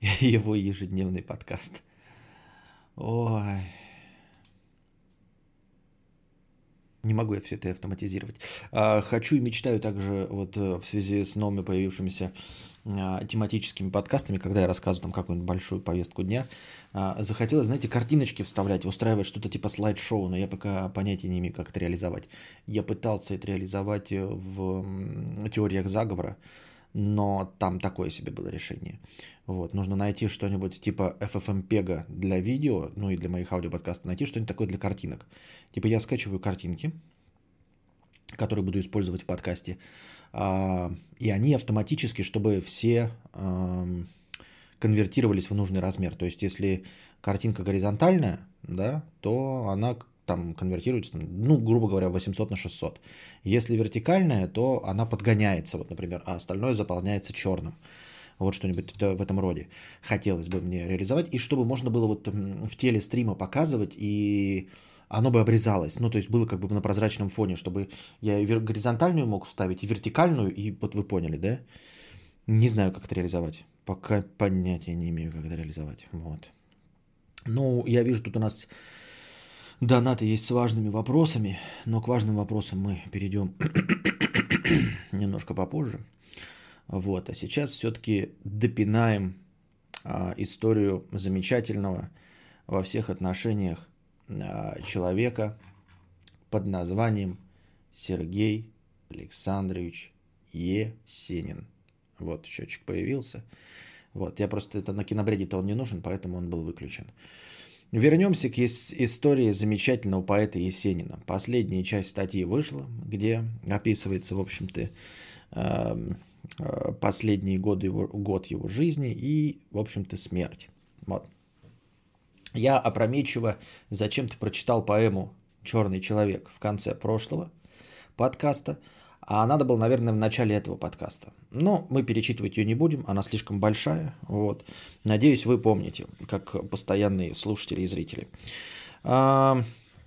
его ежедневный подкаст. Ой. Не могу я все это автоматизировать. А, хочу и мечтаю также вот э, в связи с новыми появившимися а, тематическими подкастами, когда я рассказываю там какую-нибудь большую повестку дня, а, захотелось, знаете, картиночки вставлять, устраивать что-то типа слайд-шоу, но я пока понятия не имею, как это реализовать. Я пытался это реализовать э, в теориях заговора, но там такое себе было решение. Вот, нужно найти что-нибудь типа FFmpeg для видео, ну и для моих аудиоподкастов, найти что-нибудь такое для картинок. Типа я скачиваю картинки, которые буду использовать в подкасте, а, и они автоматически, чтобы все конвертировались в нужный размер. То есть, если картинка горизонтальная, да, то она там конвертируется, ну, грубо говоря, 800 на 600. Если вертикальная, то она подгоняется, вот, например, а остальное заполняется черным. Вот что-нибудь в этом роде хотелось бы мне реализовать. И чтобы можно было вот в теле стрима показывать, и оно бы обрезалось. Ну, то есть было как бы на прозрачном фоне, чтобы я горизонтальную мог вставить, и вертикальную, и вот вы поняли, да? Не знаю, как это реализовать. Пока понятия не имею, как это реализовать. Вот. Ну, я вижу, тут у нас донаты есть с важными вопросами, но к важным вопросам мы перейдем немножко попозже. Вот, а сейчас все-таки допинаем а, историю замечательного во всех отношениях а, человека под названием Сергей Александрович Есенин. Вот, счетчик появился. Вот, я просто это на кинобреде-то он не нужен, поэтому он был выключен. Вернемся к истории замечательного поэта Есенина. Последняя часть статьи вышла, где описывается, в общем-то, эм, э, последние годы его, год его жизни и, в общем-то, смерть. Вот. Я опрометчиво зачем-то прочитал поэму «Черный человек» в конце прошлого подкаста – а надо было, наверное, в начале этого подкаста. Но мы перечитывать ее не будем, она слишком большая. Вот. Надеюсь, вы помните, как постоянные слушатели и зрители. А,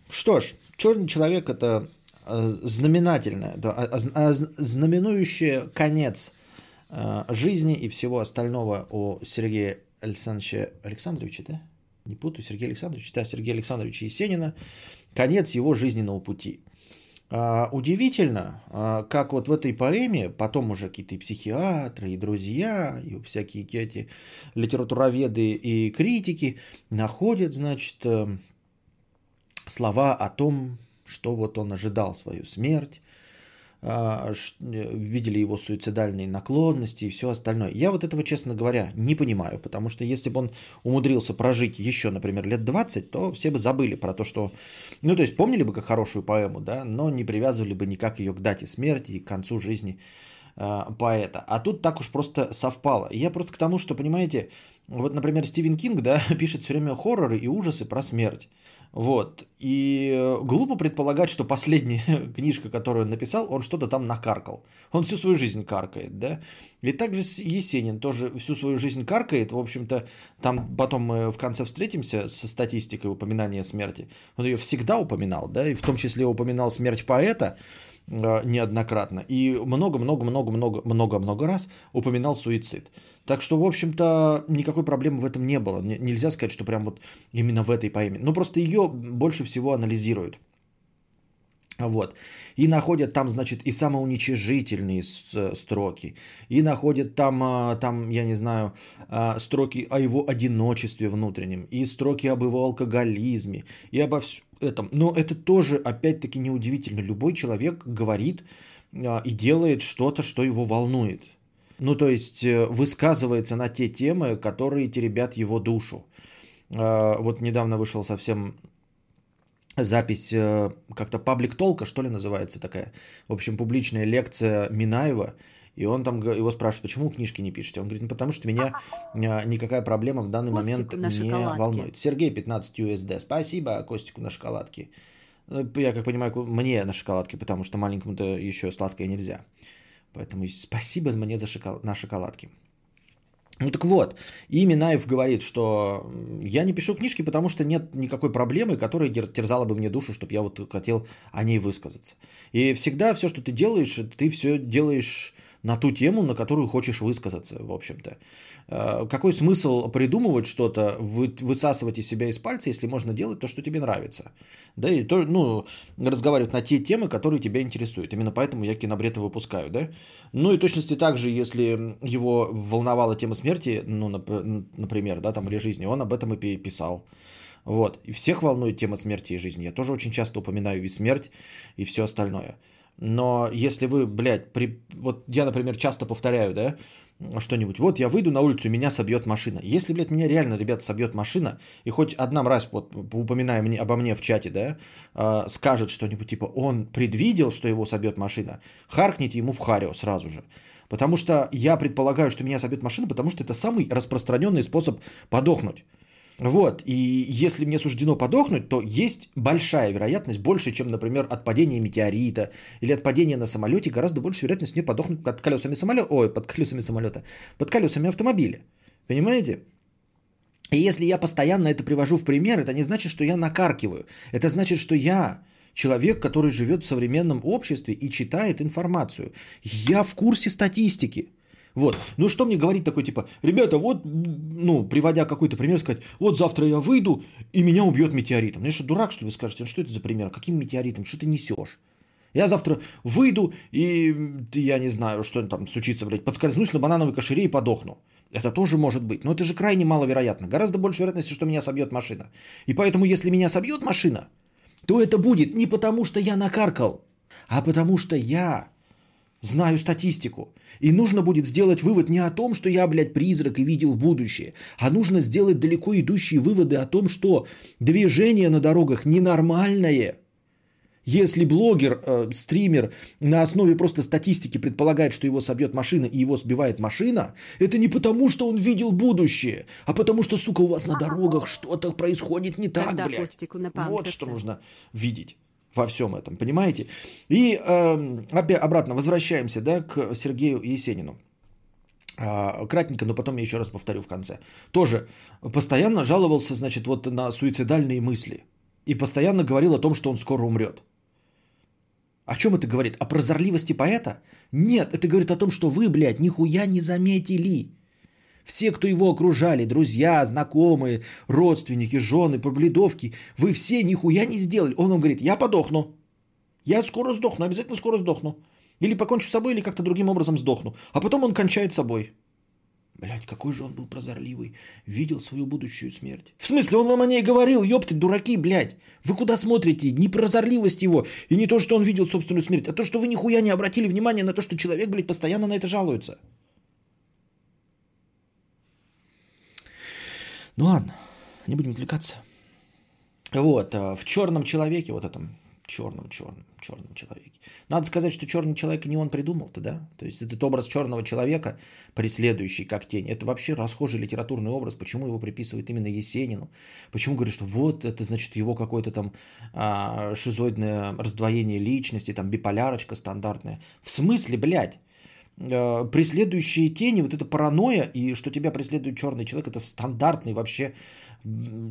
что ж, черный человек это а, знаменательное, а, знаменующее конец жизни и всего остального у Сергея Александровича Александровича, да? Не путаю, Сергея Александровича, да, Сергея Александровича Есенина, конец его жизненного пути – а, удивительно, а, как вот в этой поэме, потом уже какие-то и психиатры, и друзья, и всякие эти литературоведы и критики находят, значит, э, слова о том, что вот он ожидал свою смерть, а, видели его суицидальные наклонности и все остальное. Я вот этого, честно говоря, не понимаю, потому что если бы он умудрился прожить еще, например, лет 20, то все бы забыли про то, что... Ну, то есть помнили бы как хорошую поэму, да, но не привязывали бы никак ее к дате смерти и к концу жизни э, поэта. А тут так уж просто совпало. Я просто к тому, что, понимаете, вот, например, Стивен Кинг, да, пишет все время хорроры и ужасы про смерть. Вот. И э, глупо предполагать, что последняя книжка, которую он написал, он что-то там накаркал. Он всю свою жизнь каркает, да. И также Есенин тоже всю свою жизнь каркает. В общем-то, там потом мы в конце встретимся со статистикой упоминания смерти. Он ее всегда упоминал, да, и в том числе упоминал смерть поэта э, неоднократно. И много-много-много-много-много-много раз упоминал суицид. Так что, в общем-то, никакой проблемы в этом не было. Нельзя сказать, что прям вот именно в этой поэме. Но просто ее больше всего анализируют. Вот. И находят там, значит, и самоуничижительные строки, и находят там, а, там, я не знаю, а, строки о его одиночестве внутреннем, и строки об его алкоголизме, и обо всем этом. Но это тоже, опять-таки, неудивительно. Любой человек говорит а, и делает что-то, что его волнует. Ну, то есть э, высказывается на те темы, которые теребят его душу. А, вот недавно вышел совсем запись э, как-то паблик толка, что ли называется такая. В общем, публичная лекция Минаева. И он там его спрашивает, почему книжки не пишете? Он говорит, ну потому что меня а, никакая проблема в данный Костик момент не шоколадке. волнует. Сергей 15 USD. Спасибо Костику на шоколадке. Э, я как понимаю, мне на шоколадке, потому что маленькому-то еще сладкое нельзя. Поэтому спасибо мне за шоколад, на шоколадки. Ну так вот, и Минаев говорит, что я не пишу книжки, потому что нет никакой проблемы, которая терзала бы мне душу, чтобы я вот хотел о ней высказаться. И всегда все, что ты делаешь, ты все делаешь на ту тему, на которую хочешь высказаться, в общем-то. Э, какой смысл придумывать что-то, высасывать из себя из пальца, если можно делать то, что тебе нравится? Да, и то, ну, разговаривать на те темы, которые тебя интересуют. Именно поэтому я кинобред выпускаю, да? Ну и точности так же, если его волновала тема смерти, ну, например, да, там, или жизни, он об этом и писал. Вот. И всех волнует тема смерти и жизни. Я тоже очень часто упоминаю и смерть, и все остальное. Но если вы, блядь, при... вот я, например, часто повторяю, да, что-нибудь. Вот я выйду на улицу, меня собьет машина. Если, блядь, меня реально, ребята, собьет машина, и хоть одна раз, вот, упоминая мне, обо мне в чате, да, э, скажет что-нибудь типа, он предвидел, что его собьет машина, харкните ему в харио сразу же. Потому что я предполагаю, что меня собьет машина, потому что это самый распространенный способ подохнуть. Вот, и если мне суждено подохнуть, то есть большая вероятность, больше, чем, например, от падения метеорита или от падения на самолете, гораздо больше вероятность мне подохнуть под колесами самолета, ой, под колесами самолета, под колесами автомобиля. Понимаете? И если я постоянно это привожу в пример, это не значит, что я накаркиваю. Это значит, что я человек, который живет в современном обществе и читает информацию. Я в курсе статистики. Вот. Ну что мне говорить такой, типа, ребята, вот, ну, приводя какой-то пример, сказать, вот завтра я выйду, и меня убьет метеоритом. Ну, что, дурак, что вы скажете? Ну, что это за пример? Каким метеоритом? Что ты несешь? Я завтра выйду, и я не знаю, что там случится, блядь, подскользнусь на банановой кошере и подохну. Это тоже может быть, но это же крайне маловероятно. Гораздо больше вероятности, что меня собьет машина. И поэтому, если меня собьет машина, то это будет не потому, что я накаркал, а потому что я знаю статистику. И нужно будет сделать вывод не о том, что я, блядь, призрак и видел будущее, а нужно сделать далеко идущие выводы о том, что движение на дорогах ненормальное. Если блогер, э, стример на основе просто статистики предполагает, что его собьет машина и его сбивает машина, это не потому, что он видел будущее, а потому что, сука, у вас на дорогах что-то происходит не так, Когда блядь. Вот что нужно видеть во всем этом, понимаете? И э, обратно возвращаемся да, к Сергею Есенину. А, кратенько, но потом я еще раз повторю в конце. Тоже постоянно жаловался, значит, вот на суицидальные мысли. И постоянно говорил о том, что он скоро умрет. О чем это говорит? О прозорливости поэта? Нет, это говорит о том, что вы, блядь, нихуя не заметили. Все, кто его окружали, друзья, знакомые, родственники, жены, побледовки, вы все нихуя не сделали. Он, он говорит, я подохну. Я скоро сдохну, обязательно скоро сдохну. Или покончу с собой, или как-то другим образом сдохну. А потом он кончает собой. Блять, какой же он был прозорливый. Видел свою будущую смерть. В смысле, он вам о ней говорил, ёпты, дураки, блядь. Вы куда смотрите? Не прозорливость его, и не то, что он видел собственную смерть, а то, что вы нихуя не обратили внимания на то, что человек, блядь, постоянно на это жалуется. Ну ладно, не будем отвлекаться. Вот, э, в черном человеке, вот этом черном, черном, черном человеке. Надо сказать, что черный человек не он придумал-то, да? То есть этот образ черного человека, преследующий как тень, это вообще расхожий литературный образ. Почему его приписывают именно Есенину? Почему говорят, что вот это значит его какое-то там а, шизоидное раздвоение личности, там биполярочка стандартная. В смысле, блядь? Э, преследующие тени, вот эта паранойя, и что тебя преследует черный человек, это стандартный вообще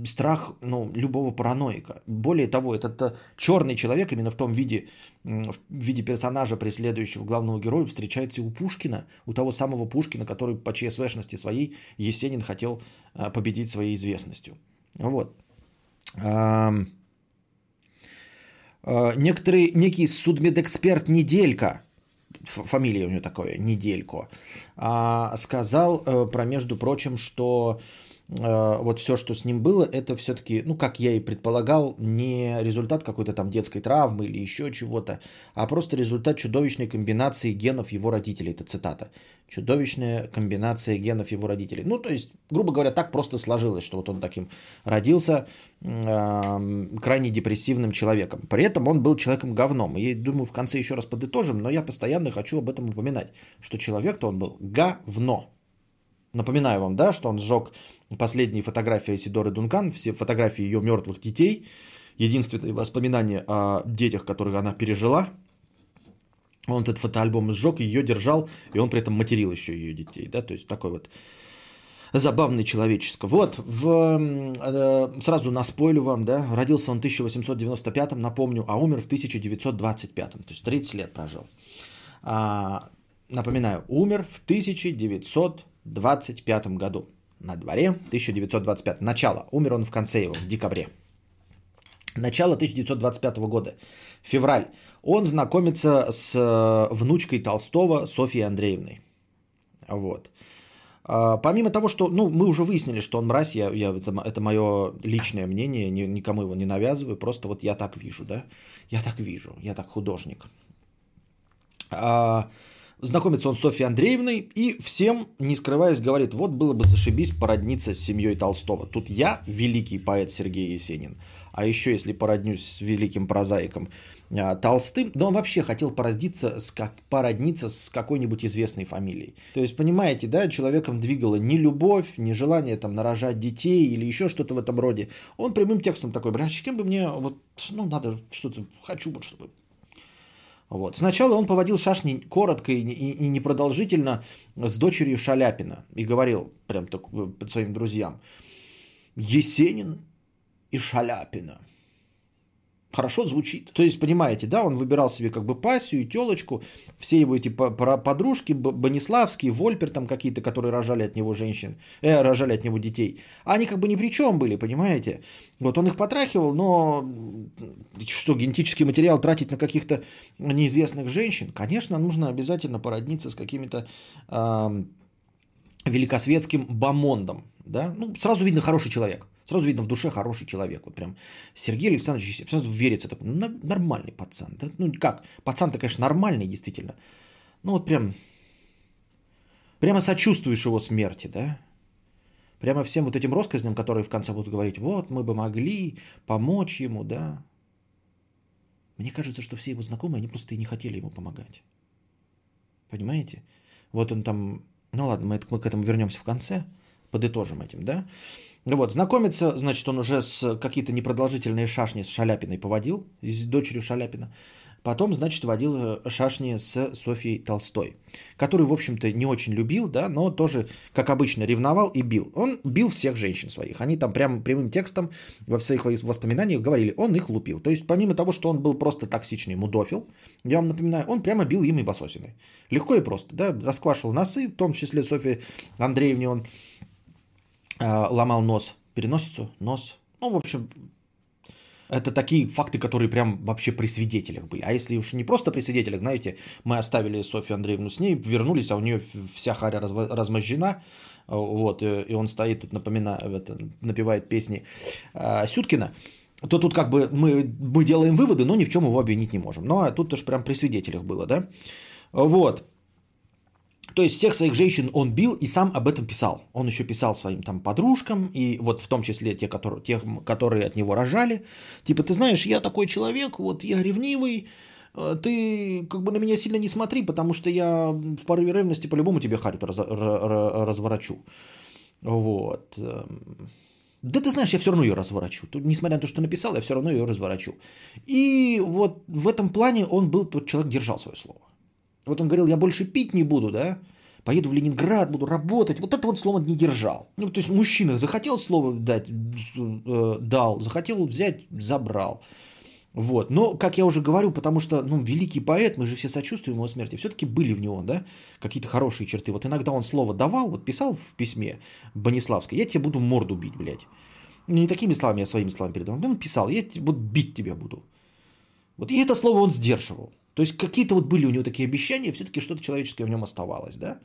страх ну, любого параноика. Более того, этот черный человек именно в том виде, в виде персонажа, преследующего главного героя, встречается у Пушкина, у того самого Пушкина, который по ЧСВшности своей Есенин хотел э, победить своей известностью. Вот. Э, некоторый, некий судмедэксперт Неделька – фамилия у него такое, Неделько, а, сказал э, про, между прочим, что вот все, что с ним было, это все-таки, ну, как я и предполагал, не результат какой-то там детской травмы или еще чего-то, а просто результат чудовищной комбинации генов его родителей. Это цитата. Чудовищная комбинация генов его родителей. Ну, то есть, грубо говоря, так просто сложилось, что вот он таким родился э, крайне депрессивным человеком. При этом он был человеком говном. И думаю, в конце еще раз подытожим, но я постоянно хочу об этом упоминать, что человек-то он был говно. Напоминаю вам, да, что он сжег последние фотографии Сидоры Дункан, все фотографии ее мертвых детей, единственные воспоминания о детях, которые она пережила. Он этот фотоальбом сжег, ее держал, и он при этом материл еще ее детей, да, то есть такой вот забавный человеческо. Вот, в, э, сразу наспойлю вам, да, родился он в 1895, напомню, а умер в 1925, то есть 30 лет прожил. А, напоминаю, умер в 1925 году. На дворе 1925. Начало. Умер он в конце его, в декабре. Начало 1925 года. Февраль. Он знакомится с э, внучкой Толстого Софьей Андреевной. Вот. А, помимо того, что, ну, мы уже выяснили, что он мразь, я, я, это, это мое личное мнение, ни, никому его не навязываю, просто вот я так вижу, да, я так вижу, я так художник. А, знакомится он с Софьей Андреевной и всем, не скрываясь, говорит, вот было бы зашибись породниться с семьей Толстого. Тут я, великий поэт Сергей Есенин, а еще если породнюсь с великим прозаиком а, Толстым, да он вообще хотел породиться с, как, породниться с какой-нибудь известной фамилией. То есть, понимаете, да, человеком двигала не любовь, не желание там нарожать детей или еще что-то в этом роде. Он прямым текстом такой, блядь, кем бы мне, вот, ну, надо что-то, хочу вот, чтобы вот. Сначала он поводил шашни коротко и, и, и непродолжительно с дочерью Шаляпина и говорил прям так под своим друзьям. Есенин и Шаляпина – хорошо звучит. То есть, понимаете, да, он выбирал себе как бы пассию и телочку, все его эти подружки, Бониславские, Вольпер там какие-то, которые рожали от него женщин, э, рожали от него детей, они как бы ни при чем были, понимаете. Вот он их потрахивал, но что, генетический материал тратить на каких-то неизвестных женщин? Конечно, нужно обязательно породниться с какими-то э, великосветским бомондом, да, ну, сразу видно хороший человек. Сразу видно, в душе хороший человек. Вот прям Сергей Александрович сразу верится такой, ну, нормальный пацан. Да? Ну, как, пацан-то, конечно, нормальный, действительно. Ну, вот прям, прямо сочувствуешь его смерти, да? Прямо всем вот этим россказням, которые в конце будут говорить, вот, мы бы могли помочь ему, да? Мне кажется, что все его знакомые, они просто и не хотели ему помогать. Понимаете? Вот он там, ну ладно, мы, мы к этому вернемся в конце, подытожим этим, да? Ну вот, знакомиться, значит, он уже с какие-то непродолжительные шашни с Шаляпиной поводил, с дочерью Шаляпина. Потом, значит, водил э, шашни с Софьей Толстой, которую, в общем-то, не очень любил, да, но тоже, как обычно, ревновал и бил. Он бил всех женщин своих. Они там прямо прямым текстом во своих воспоминаниях говорили, он их лупил. То есть, помимо того, что он был просто токсичный мудофил, я вам напоминаю, он прямо бил им и басосиной. Легко и просто, да, расквашивал носы, в том числе Софье Андреевне он ломал нос, переносицу, нос. Ну, в общем, это такие факты, которые прям вообще при свидетелях были. А если уж не просто при свидетелях, знаете, мы оставили Софью Андреевну с ней, вернулись, а у нее вся харя размозжена, вот, и он стоит тут, напоминаю, это, напевает песни э, Сюткина, то тут как бы мы, мы делаем выводы, но ни в чем его обвинить не можем. Ну, а тут тоже прям при свидетелях было, да? Вот. То есть всех своих женщин он бил и сам об этом писал. Он еще писал своим там подружкам, и вот в том числе те, которые, тех, которые от него рожали. Типа, ты знаешь, я такой человек, вот я ревнивый, э, ты как бы на меня сильно не смотри, потому что я в порыве ревности по-любому тебе харю раз, разворачу. Вот. Эм. Да ты знаешь, я все равно ее разворачу. Тут, несмотря на то, что написал, я все равно ее разворачу. И вот в этом плане он был, тот человек держал свое слово. Вот он говорил, я больше пить не буду, да, поеду в Ленинград, буду работать. Вот это вот слово не держал. Ну, то есть мужчина захотел слово дать, э, дал, захотел взять, забрал. Вот. Но, как я уже говорю, потому что, ну, великий поэт, мы же все сочувствуем его смерти, все-таки были в него, да, какие-то хорошие черты. Вот иногда он слово давал, вот писал в письме Бониславской, я тебе буду морду бить, блядь. Ну, не такими словами, я своими словами передавал. Он писал, я вот бить тебя буду. Вот и это слово он сдерживал. То есть какие-то вот были у него такие обещания, все-таки что-то человеческое в нем оставалось, да?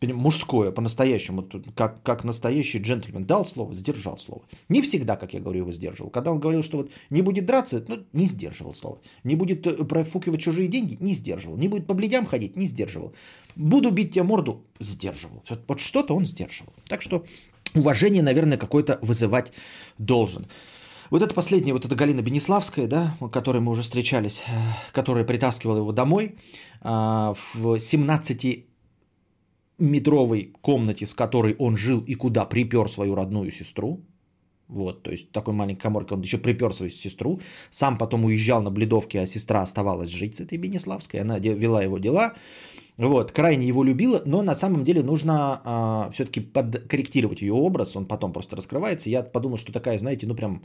Мужское, по-настоящему, как, как настоящий джентльмен дал слово, сдержал слово. Не всегда, как я говорю, его сдерживал. Когда он говорил, что вот не будет драться, ну, не сдерживал слово. Не будет э, профукивать чужие деньги, не сдерживал. Не будет по бледям ходить, не сдерживал. Буду бить тебе морду, сдерживал. Вот что-то он сдерживал. Так что уважение, наверное, какое-то вызывать должен. Вот это последняя, вот это Галина Бениславская, да, которой мы уже встречались, э, которая притаскивала его домой а, в 17-метровой комнате, с которой он жил и куда припер свою родную сестру. Вот, то есть такой маленькой коморке он еще припер свою сестру. Сам потом уезжал на Бледовке, а сестра оставалась жить с этой Бениславской. Она вела его дела. Вот, крайне его любила, но на самом деле нужно а, все-таки подкорректировать ее образ, он потом просто раскрывается. Я подумал, что такая, знаете, ну прям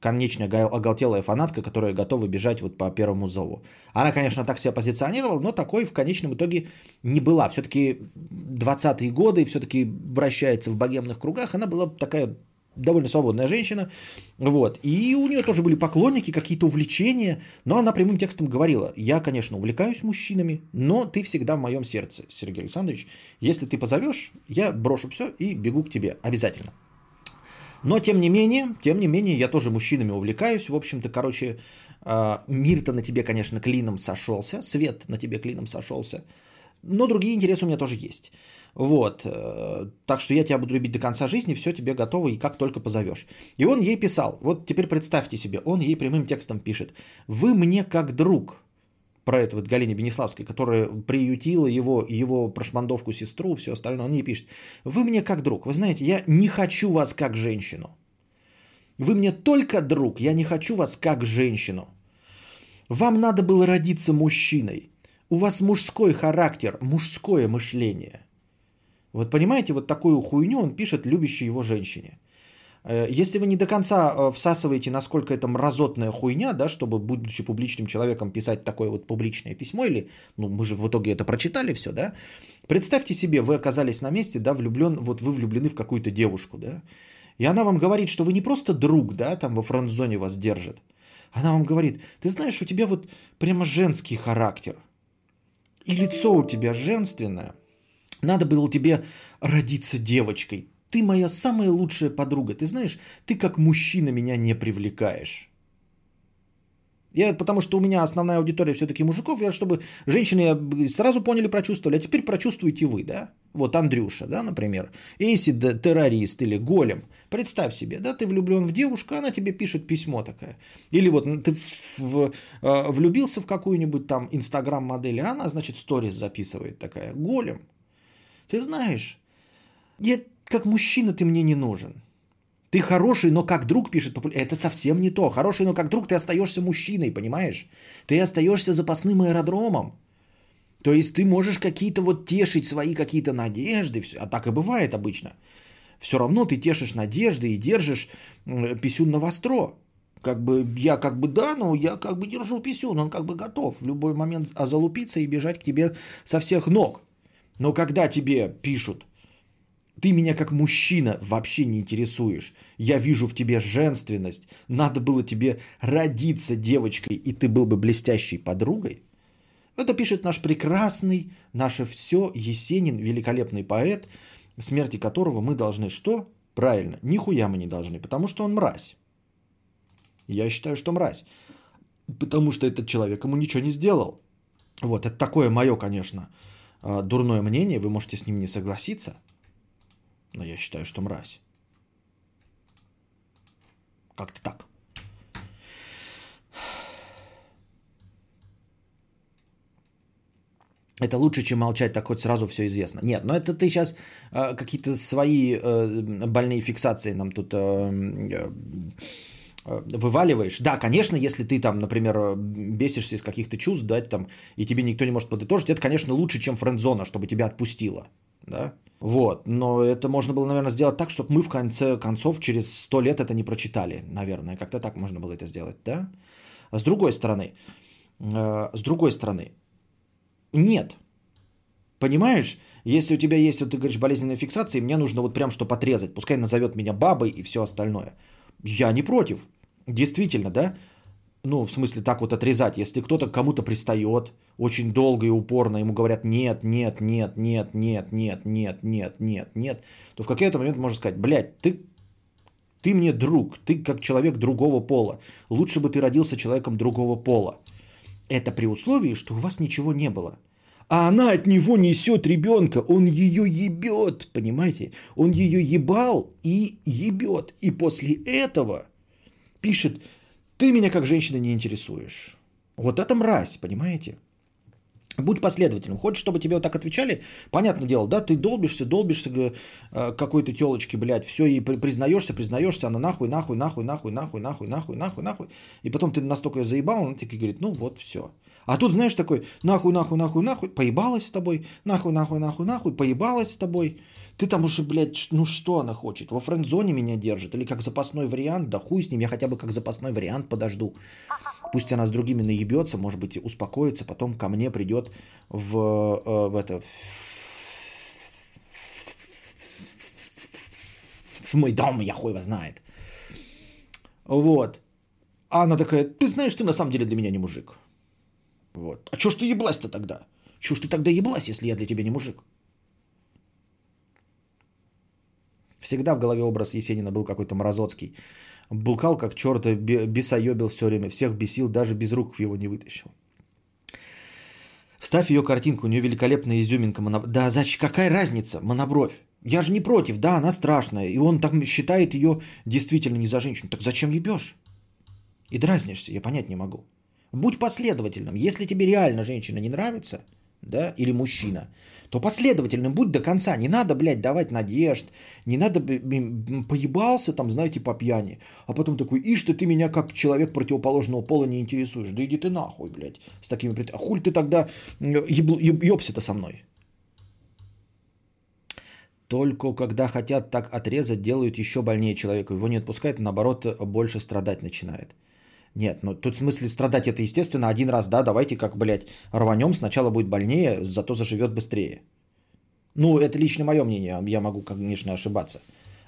конечная оголтелая фанатка, которая готова бежать вот по первому зову. Она, конечно, так себя позиционировала, но такой в конечном итоге не была. Все-таки 20-е годы, все-таки вращается в богемных кругах, она была такая довольно свободная женщина, вот, и у нее тоже были поклонники, какие-то увлечения, но она прямым текстом говорила, я, конечно, увлекаюсь мужчинами, но ты всегда в моем сердце, Сергей Александрович, если ты позовешь, я брошу все и бегу к тебе, обязательно. Но, тем не менее, тем не менее, я тоже мужчинами увлекаюсь, в общем-то, короче, а, мир-то на тебе, конечно, клином сошелся, свет на тебе клином сошелся, но другие интересы у меня тоже есть. Вот. Э, так что я тебя буду любить до конца жизни, все тебе готово и как только позовешь. И он ей писал, вот теперь представьте себе, он ей прямым текстом пишет, вы мне как друг, про это вот Галине Бенеславской, которая приютила его, его прошмандовку сестру, все остальное, он ей пишет, вы мне как друг, вы знаете, я не хочу вас как женщину. Вы мне только друг, я не хочу вас как женщину. Вам надо было родиться мужчиной. У вас мужской характер, мужское мышление. Вот понимаете, вот такую хуйню он пишет любящей его женщине. Э, если вы не до конца э, всасываете, насколько это мразотная хуйня, да, чтобы, будучи публичным человеком, писать такое вот публичное письмо, или, ну, мы же в итоге это прочитали все, да, представьте себе, вы оказались на месте, да, влюблен, вот вы влюблены в какую-то девушку, да, и она вам говорит, что вы не просто друг, да, там во франзоне вас держит, она вам говорит, ты знаешь, у тебя вот прямо женский характер, и лицо у тебя женственное – надо было тебе родиться девочкой. Ты моя самая лучшая подруга. Ты знаешь, ты как мужчина меня не привлекаешь. Я, потому что у меня основная аудитория все-таки мужиков, я чтобы женщины сразу поняли, прочувствовали, а теперь прочувствуете вы, да? Вот Андрюша, да, например, Эйси террорист или голем. Представь себе, да, ты влюблен в девушку, она тебе пишет письмо такое. Или вот ты в, в, э, влюбился в какую-нибудь там инстаграм-модель, а она, значит, сторис записывает такая. Голем. Ты знаешь, я, как мужчина ты мне не нужен. Ты хороший, но как друг пишет популяр. Это совсем не то. Хороший, но как друг ты остаешься мужчиной, понимаешь? Ты остаешься запасным аэродромом. То есть ты можешь какие-то вот тешить свои какие-то надежды, а так и бывает обычно. Все равно ты тешишь надежды и держишь писюн на востро. Как бы я как бы да, но я как бы держу писюн, он как бы готов в любой момент озалупиться и бежать к тебе со всех ног. Но когда тебе пишут, ты меня как мужчина вообще не интересуешь. Я вижу в тебе женственность. Надо было тебе родиться девочкой, и ты был бы блестящей подругой. Это пишет наш прекрасный, наше все Есенин, великолепный поэт, смерти которого мы должны что? Правильно, нихуя мы не должны, потому что он мразь. Я считаю, что мразь. Потому что этот человек ему ничего не сделал. Вот, это такое мое, конечно, дурное мнение, вы можете с ним не согласиться, но я считаю, что мразь. Как-то так. Это лучше, чем молчать, так хоть сразу все известно. Нет, но это ты сейчас э, какие-то свои э, больные фиксации нам тут э, э, вываливаешь. Да, конечно, если ты там, например, бесишься из каких-то чувств, да, там, и тебе никто не может подытожить, это, конечно, лучше, чем френдзона, чтобы тебя отпустило. Да? Вот, но это можно было, наверное, сделать так, чтобы мы в конце концов через сто лет это не прочитали, наверное, как-то так можно было это сделать, да? А с другой стороны, э, с другой стороны, нет, Понимаешь, если у тебя есть, вот ты говоришь, болезненная фиксация, мне нужно вот прям что подрезать, пускай назовет меня бабой и все остальное. Я не против. Действительно, да? Ну, в смысле, так вот отрезать. Если кто-то кому-то пристает, очень долго и упорно ему говорят нет, нет, нет, нет, нет, нет, нет, нет, нет, нет, то в какой-то момент можно сказать, блядь, ты, ты мне друг, ты как человек другого пола. Лучше бы ты родился человеком другого пола. Это при условии, что у вас ничего не было. А она от него несет ребенка, он ее ебет, понимаете? Он ее ебал и ебет. И после этого пишет, ты меня как женщина не интересуешь. Вот это мразь, понимаете? Будь последовательным. Хочешь, чтобы тебе вот так отвечали? Понятное дело, да, ты долбишься, долбишься какой-то телочке, блядь, все, и признаешься, признаешься, она нахуй, нахуй, нахуй, нахуй, нахуй, нахуй, нахуй, нахуй, нахуй. И потом ты настолько ее заебал, она тебе говорит, ну вот, все. А тут, знаешь, такой, нахуй, нахуй, нахуй, нахуй, поебалась с тобой, нахуй, нахуй, нахуй, нахуй, поебалась с тобой. Ты там уже, блядь, ну что она хочет? Во френд-зоне меня держит? Или как запасной вариант? Да хуй с ним, я хотя бы как запасной вариант подожду. Пусть она с другими наебется, может быть, успокоится, потом ко мне придет в, э, в это... В мой дом, я хуй его знает. Вот. А она такая, ты знаешь, ты на самом деле для меня не мужик. Вот. А чё ж ты еблась-то тогда? Чё ж ты тогда еблась, если я для тебя не мужик? Всегда в голове образ Есенина был какой-то мразоцкий. Булкал как черт, бесоебил все время, всех бесил, даже без рук его не вытащил. Ставь ее картинку, у нее великолепная изюминка. Моноб... Да, значит, какая разница, монобровь? Я же не против, да, она страшная. И он так считает ее действительно не за женщину. Так зачем ебешь? И дразнишься, я понять не могу. Будь последовательным. Если тебе реально женщина не нравится, да, или мужчина, то последовательным будь до конца. Не надо, блядь, давать надежд, не надо, поебался там, знаете, по пьяни, а потом такой, ишь ты, ты меня как человек противоположного пола не интересуешь, да иди ты нахуй, блядь, с такими, а хуль ты тогда еб, еб, ебся-то со мной? Только когда хотят так отрезать, делают еще больнее человеку. Его не отпускают, наоборот, больше страдать начинает. Нет, ну тут в смысле страдать это естественно один раз, да, давайте как, блядь, рванем, сначала будет больнее, зато заживет быстрее. Ну, это лично мое мнение, я могу, конечно, ошибаться.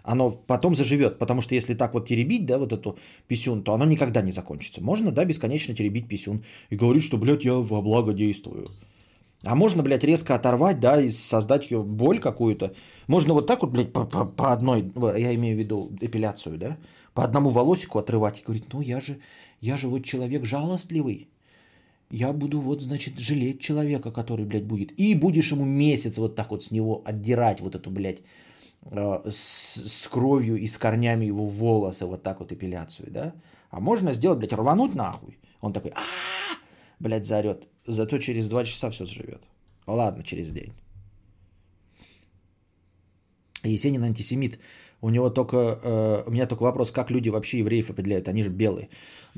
Оно потом заживет, потому что если так вот теребить, да, вот эту писюн, то оно никогда не закончится. Можно, да, бесконечно теребить писюн и говорить, что, блядь, я во благо действую. А можно, блядь, резко оторвать, да, и создать ее боль какую-то. Можно вот так вот, блядь, по, по, одной, я имею в виду эпиляцию, да, по одному волосику отрывать и говорить, ну я же, я же вот человек жалостливый. Я буду вот, значит, жалеть человека, который, блядь, будет. И будешь ему месяц вот так вот с него отдирать вот эту, блядь, э, с, с кровью и с корнями его волосы, вот так вот эпиляцию, да? А можно сделать, блядь, рвануть нахуй. Он такой, а блядь, заорет. Зато через два часа все заживет. Ладно, через день. Есенин антисемит. У него только, э, у меня только вопрос, как люди вообще евреев определяют, они же белые.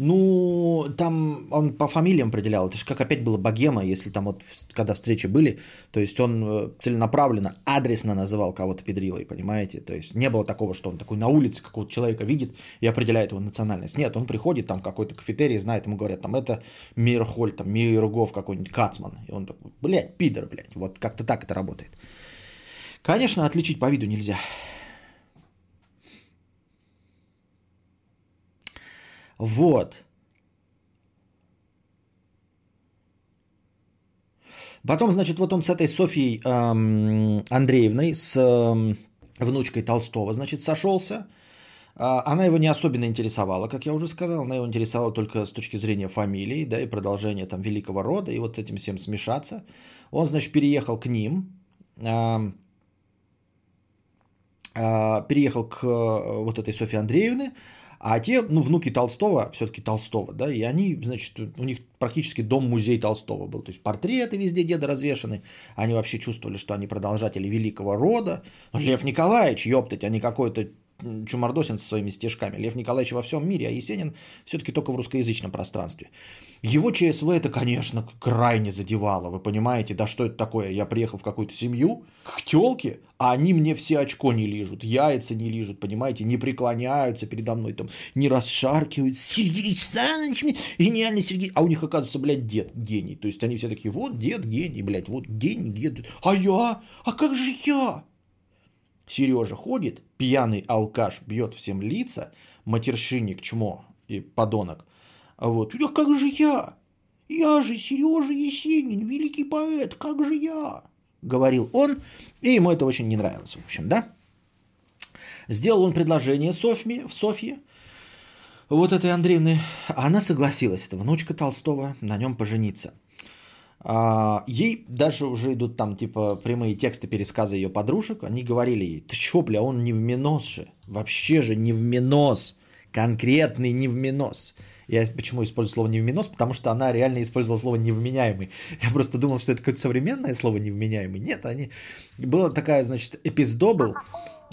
Ну, там он по фамилиям определял, это же как опять было богема, если там вот, когда встречи были, то есть он э, целенаправленно, адресно называл кого-то педрилой, понимаете? То есть не было такого, что он такой на улице какого-то человека видит и определяет его национальность. Нет, он приходит там в какой-то кафетерий, знает, ему говорят, там это Мирхоль, там Миргов какой-нибудь, Кацман. И он такой, блядь, пидор, блядь, вот как-то так это работает. Конечно, отличить по виду нельзя. Вот. Потом, значит, вот он с этой Софьей эм, Андреевной, с эм, внучкой Толстого, значит, сошелся. А, она его не особенно интересовала, как я уже сказал. Она его интересовала только с точки зрения фамилии, да, и продолжения там великого рода, и вот с этим всем смешаться. Он, значит, переехал к ним, э, э, переехал к э, вот этой Софье Андреевне, а те, ну, внуки Толстого, все-таки Толстого, да, и они, значит, у них практически дом-музей Толстого был. То есть портреты везде деда развешаны. Они вообще чувствовали, что они продолжатели великого рода. Но Лев Николаевич, ёптать, а не какой-то Чумардосин со своими стежками. Лев Николаевич во всем мире, а Есенин все-таки только в русскоязычном пространстве. Его ЧСВ это, конечно, крайне задевало, вы понимаете, да что это такое? Я приехал в какую-то семью к телке, а они мне все очко не лижут, яйца не лижут, понимаете, не преклоняются передо мной, там, не расшаркивают. Сергей Александрович, гениальный Сергей. А у них, оказывается, блядь, дед гений. То есть они все такие, вот дед гений, блядь, вот гений, дед. А я? А как же я? Сережа ходит, пьяный алкаш бьет всем лица, матершинник, чмо и подонок. А вот, я как же я? Я же Сережа Есенин, великий поэт, как же я? Говорил он, и ему это очень не нравилось, в общем, да? Сделал он предложение Софье, в Софье, вот этой Андреевны. Она согласилась, это внучка Толстого, на нем пожениться – а, ей даже уже идут там типа прямые тексты пересказа ее подружек. Они говорили ей, ты чё, бля, он не в минос же. Вообще же не в минос. Конкретный невминос. Я почему использую слово невминос? Потому что она реально использовала слово невменяемый. Я просто думал, что это какое-то современное слово невменяемый. Нет, они... Была такая, значит, эпиздобл.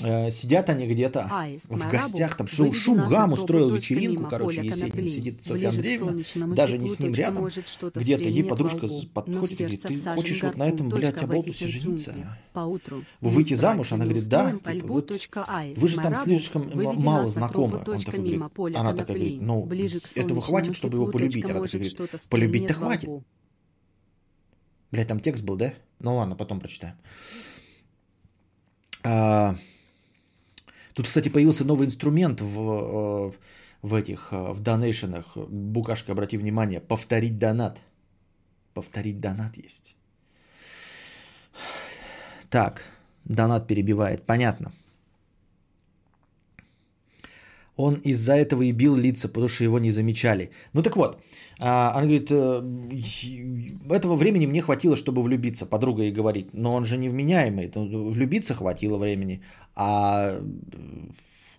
Э, сидят они где-то Аист в гостях, там шум нас гам устроил вечеринку, короче, Есенин сидит Софья Андреевна, даже не с ним рядом, где-то ей подружка подходит и говорит, ты хочешь вот на этом, блядь, оболтусе жениться? Поутру. Выйти замуж? Она говорит, да, типа, вот Аист вы же там слишком мало знакомы. Он такой говорит, она такая говорит, ну, этого хватит, чтобы его полюбить. Она такая говорит, полюбить-то хватит. Блядь, там текст был, да? Ну ладно, потом прочитаем. Тут, кстати, появился новый инструмент в, э, в этих, э, в донейшенах. Букашка, обрати внимание, повторить донат. Повторить донат есть. Так, донат перебивает. Понятно. Он из-за этого и бил лица, потому что его не замечали. Ну так вот, а, она говорит, «Э, этого времени мне хватило, чтобы влюбиться. Подруга ей говорит, но он же невменяемый. Ну, Влюбиться хватило времени, а э,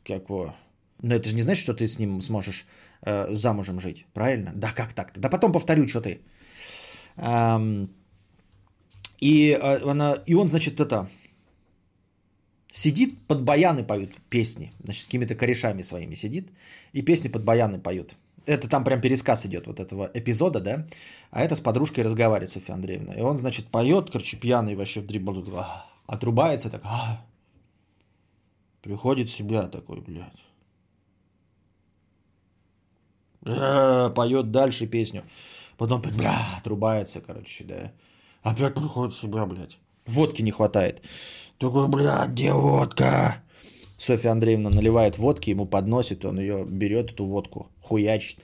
как его... Но это же не значит, что ты с ним сможешь э, замужем жить, правильно? Да как так-то? Да потом повторю, что ты. И, э, она, и он, значит, это сидит, под баяны поют песни, значит, с какими-то корешами своими сидит, и песни под баяны поют. Это там прям пересказ идет вот этого эпизода, да, а это с подружкой разговаривает Софья Андреевна. И он, значит, поет, короче, пьяный вообще дрибл, отрубается так, «А». приходит в себя такой, блядь. Поет дальше песню. Потом, бля, отрубается, короче, да. Опять приходит в себя, блядь. Водки не хватает. Такой, блядь, где водка? Софья Андреевна наливает водки, ему подносит, он ее берет, эту водку, хуячит.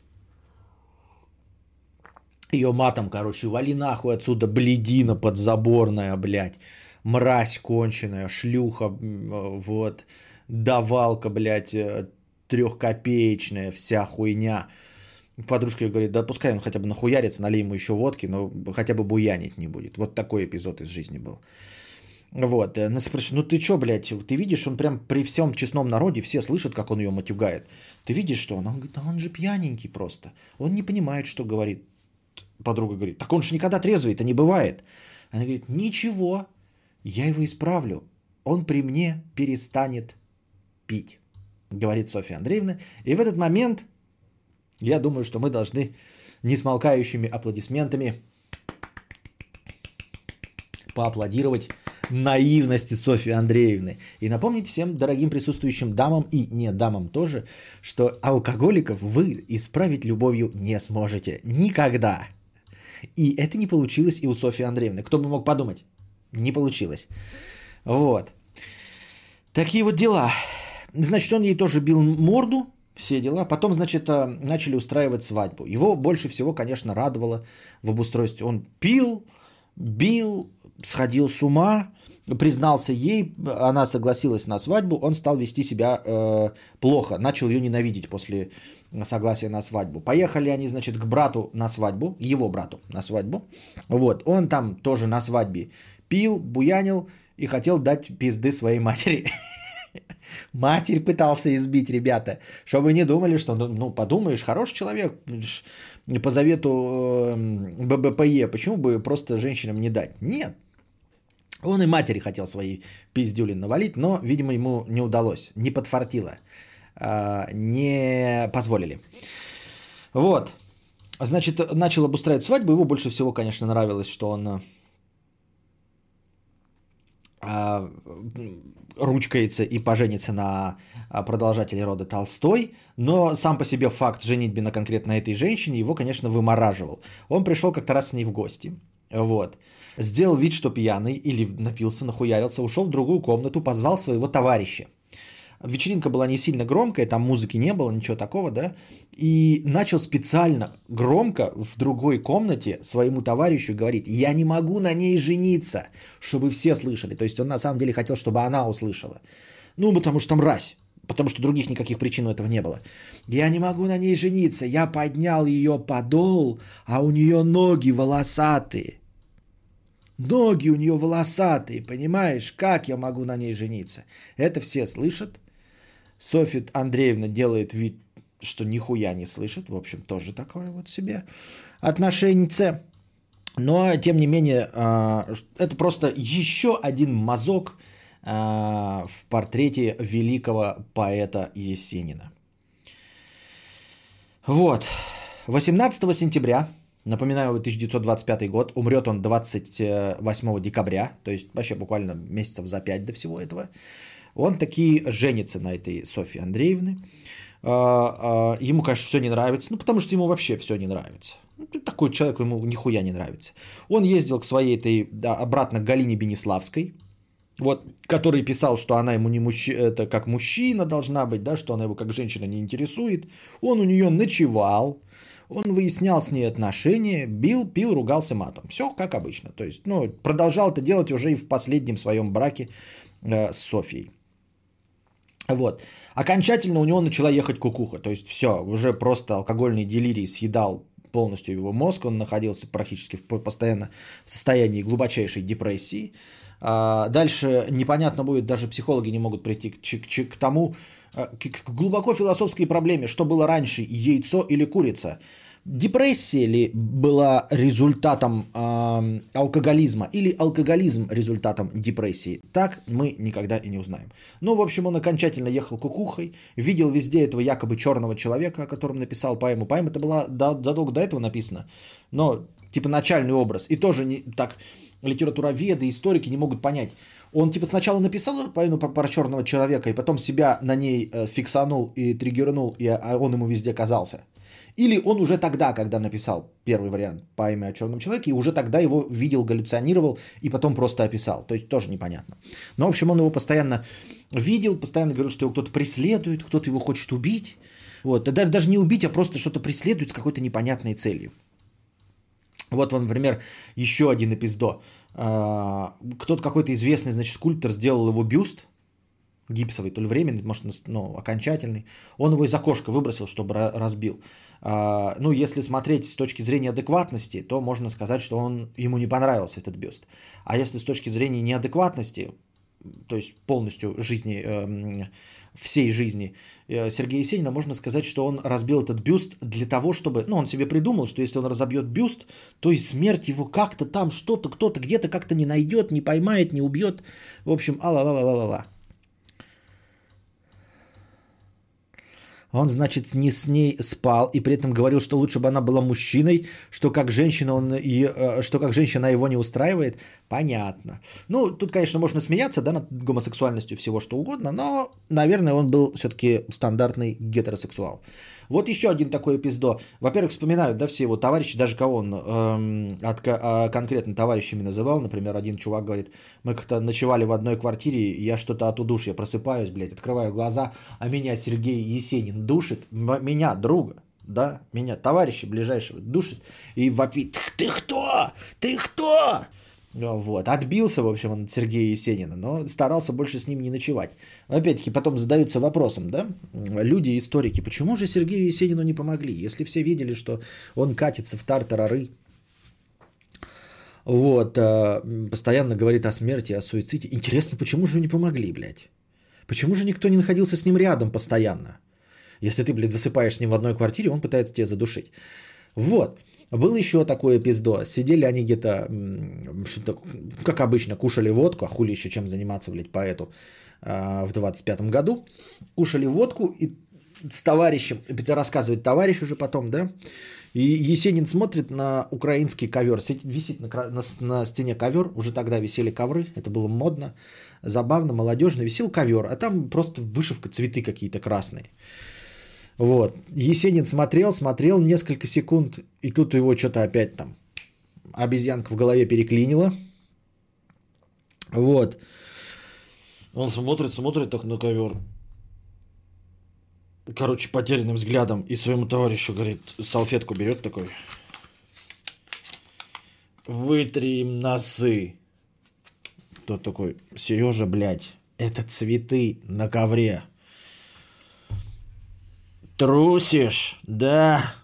Ее матом, короче, вали нахуй отсюда, бледина подзаборная, блядь. Мразь конченая, шлюха, м, вот. Давалка, блядь, э, трехкопеечная, вся хуйня. Подружка говорит, да пускай он хотя бы нахуярится, налей ему еще водки, но хотя бы буянить не будет. Вот такой эпизод из жизни был. Вот, она спрашивает, ну ты чё, блядь, ты видишь, он прям при всем честном народе, все слышат, как он ее матюгает. Ты видишь, что он? Он говорит, да он же пьяненький просто. Он не понимает, что говорит. Подруга говорит, так он же никогда трезвый-то не бывает. Она говорит, ничего, я его исправлю. Он при мне перестанет пить, говорит Софья Андреевна. И в этот момент я думаю, что мы должны несмолкающими аплодисментами поаплодировать наивности Софьи Андреевны. И напомнить всем дорогим присутствующим дамам и не дамам тоже, что алкоголиков вы исправить любовью не сможете. Никогда. И это не получилось и у Софьи Андреевны. Кто бы мог подумать? Не получилось. Вот. Такие вот дела. Значит, он ей тоже бил морду, все дела. Потом, значит, э, начали устраивать свадьбу. Его больше всего, конечно, радовало в обустройстве. Он пил, бил, сходил с ума, признался ей, она согласилась на свадьбу, он стал вести себя э, плохо, начал ее ненавидеть после согласия на свадьбу. Поехали они, значит, к брату на свадьбу, его брату на свадьбу. Вот, он там тоже на свадьбе пил, буянил и хотел дать пизды своей матери. Матерь пытался избить, ребята, чтобы не думали, что, ну, ну подумаешь, хороший человек, по завету э, ББПЕ, почему бы просто женщинам не дать? Нет. Он и матери хотел свои пиздюли навалить, но, видимо, ему не удалось, не подфартило, э, не позволили. Вот. Значит, начал обустраивать свадьбу. Его больше всего, конечно, нравилось, что он э, ручкается и поженится на продолжателе рода Толстой, но сам по себе факт женитьбы на конкретно этой женщине его, конечно, вымораживал. Он пришел как-то раз с ней в гости, вот, сделал вид, что пьяный или напился, нахуярился, ушел в другую комнату, позвал своего товарища. Вечеринка была не сильно громкая, там музыки не было, ничего такого, да, и начал специально громко в другой комнате своему товарищу говорить, я не могу на ней жениться, чтобы все слышали. То есть он на самом деле хотел, чтобы она услышала. Ну, потому что мразь, потому что других никаких причин у этого не было. Я не могу на ней жениться, я поднял ее подол, а у нее ноги волосатые. Ноги у нее волосатые, понимаешь, как я могу на ней жениться? Это все слышат, Софья Андреевна делает вид, что нихуя не слышит. В общем, тоже такое вот себе отношение. Но, тем не менее, а, это просто еще один мазок а, в портрете великого поэта Есенина. Вот. 18 сентября, напоминаю, 1925 год, умрет он 28 декабря, то есть вообще буквально месяцев за 5 до всего этого. Он таки женится на этой Софье Андреевне. А, ему, конечно, все не нравится, ну потому что ему вообще все не нравится. Ну, такой человек ему нихуя не нравится. Он ездил к своей этой, да, обратно к Галине Бенеславской, вот, который писал, что она ему не мужчина, это как мужчина должна быть, да, что она его как женщина не интересует. Он у нее ночевал, он выяснял с ней отношения, бил, пил, ругался матом. Все как обычно. То есть, ну, продолжал это делать уже и в последнем своем браке э, с Софией. Вот. Окончательно у него начала ехать кукуха. То есть все, уже просто алкогольный делирий съедал полностью его мозг, он находился практически в постоянно в состоянии глубочайшей депрессии. Дальше непонятно будет, даже психологи не могут прийти к, к, к тому, а, к, к глубоко философской проблеме, что было раньше, яйцо или курица. Депрессия ли была результатом э, алкоголизма или алкоголизм результатом депрессии? Так мы никогда и не узнаем. Ну, в общем, он окончательно ехал кукухой, видел везде этого якобы черного человека, о котором написал поэму. Поэма это была задолго до этого написана, но типа начальный образ. И тоже не так литературоведы, историки не могут понять. Он типа сначала написал поэму про, про черного человека, и потом себя на ней э, фиксанул и триггернул, и а он ему везде казался. Или он уже тогда, когда написал первый вариант по имя о черном человеке, и уже тогда его видел, галлюционировал и потом просто описал. То есть тоже непонятно. Но, в общем, он его постоянно видел, постоянно говорил, что его кто-то преследует, кто-то его хочет убить. Вот. даже не убить, а просто что-то преследует с какой-то непонятной целью. Вот вам, например, еще один эпиздо. А, кто-то какой-то известный, значит, скульптор сделал его бюст гипсовый, то ли временный, может, ну, окончательный. Он его из окошка выбросил, чтобы разбил. А, ну, если смотреть с точки зрения адекватности, то можно сказать, что он, ему не понравился этот бюст. А если с точки зрения неадекватности, то есть полностью жизни, эм, всей жизни э, Сергея Есенина, можно сказать, что он разбил этот бюст для того, чтобы... Ну, он себе придумал, что если он разобьет бюст, то и смерть его как-то там, что-то, кто-то где-то как-то не найдет, не поймает, не убьет. В общем, а-ла-ла-ла-ла-ла. Он, значит, не с ней спал и при этом говорил, что лучше бы она была мужчиной, что как женщина, он и, э, что как женщина его не устраивает. Понятно. Ну, тут, конечно, можно смеяться, да, над гомосексуальностью всего что угодно, но, наверное, он был все-таки стандартный гетеросексуал. Вот еще один такой эпиздо. Во-первых, вспоминают, да, все его товарищи, даже кого он эм, от, а, конкретно товарищами называл. Например, один чувак говорит, мы как-то ночевали в одной квартире, я что-то от удушья просыпаюсь, блядь, открываю глаза, а меня Сергей Есенин душит, меня, друга, да, меня, товарища ближайшего душит и вопит, ты кто? Ты кто? Вот. Отбился, в общем, он от Сергея Есенина, но старался больше с ним не ночевать. Опять-таки, потом задаются вопросом, да, люди, историки, почему же Сергею Есенину не помогли, если все видели, что он катится в тартарары, вот, а, постоянно говорит о смерти, о суициде. Интересно, почему же не помогли, блядь? Почему же никто не находился с ним рядом постоянно? Если ты, блядь, засыпаешь с ним в одной квартире, он пытается тебя задушить. Вот. Был еще такое пиздо. Сидели они где-то, как обычно, кушали водку, а хули еще чем заниматься, блядь, поэту а, в 25-м году. Кушали водку и с товарищем, это рассказывает товарищ уже потом, да, и Есенин смотрит на украинский ковер, висит на, на, на стене ковер, уже тогда висели ковры, это было модно, забавно, молодежно, висел ковер, а там просто вышивка, цветы какие-то красные. Вот. Есенин смотрел, смотрел несколько секунд, и тут его что-то опять там обезьянка в голове переклинила. Вот. Он смотрит, смотрит так на ковер. Короче, потерянным взглядом и своему товарищу говорит, салфетку берет такой. Вытри носы. Тот такой, Сережа, блядь, это цветы на ковре. Трусишь, да?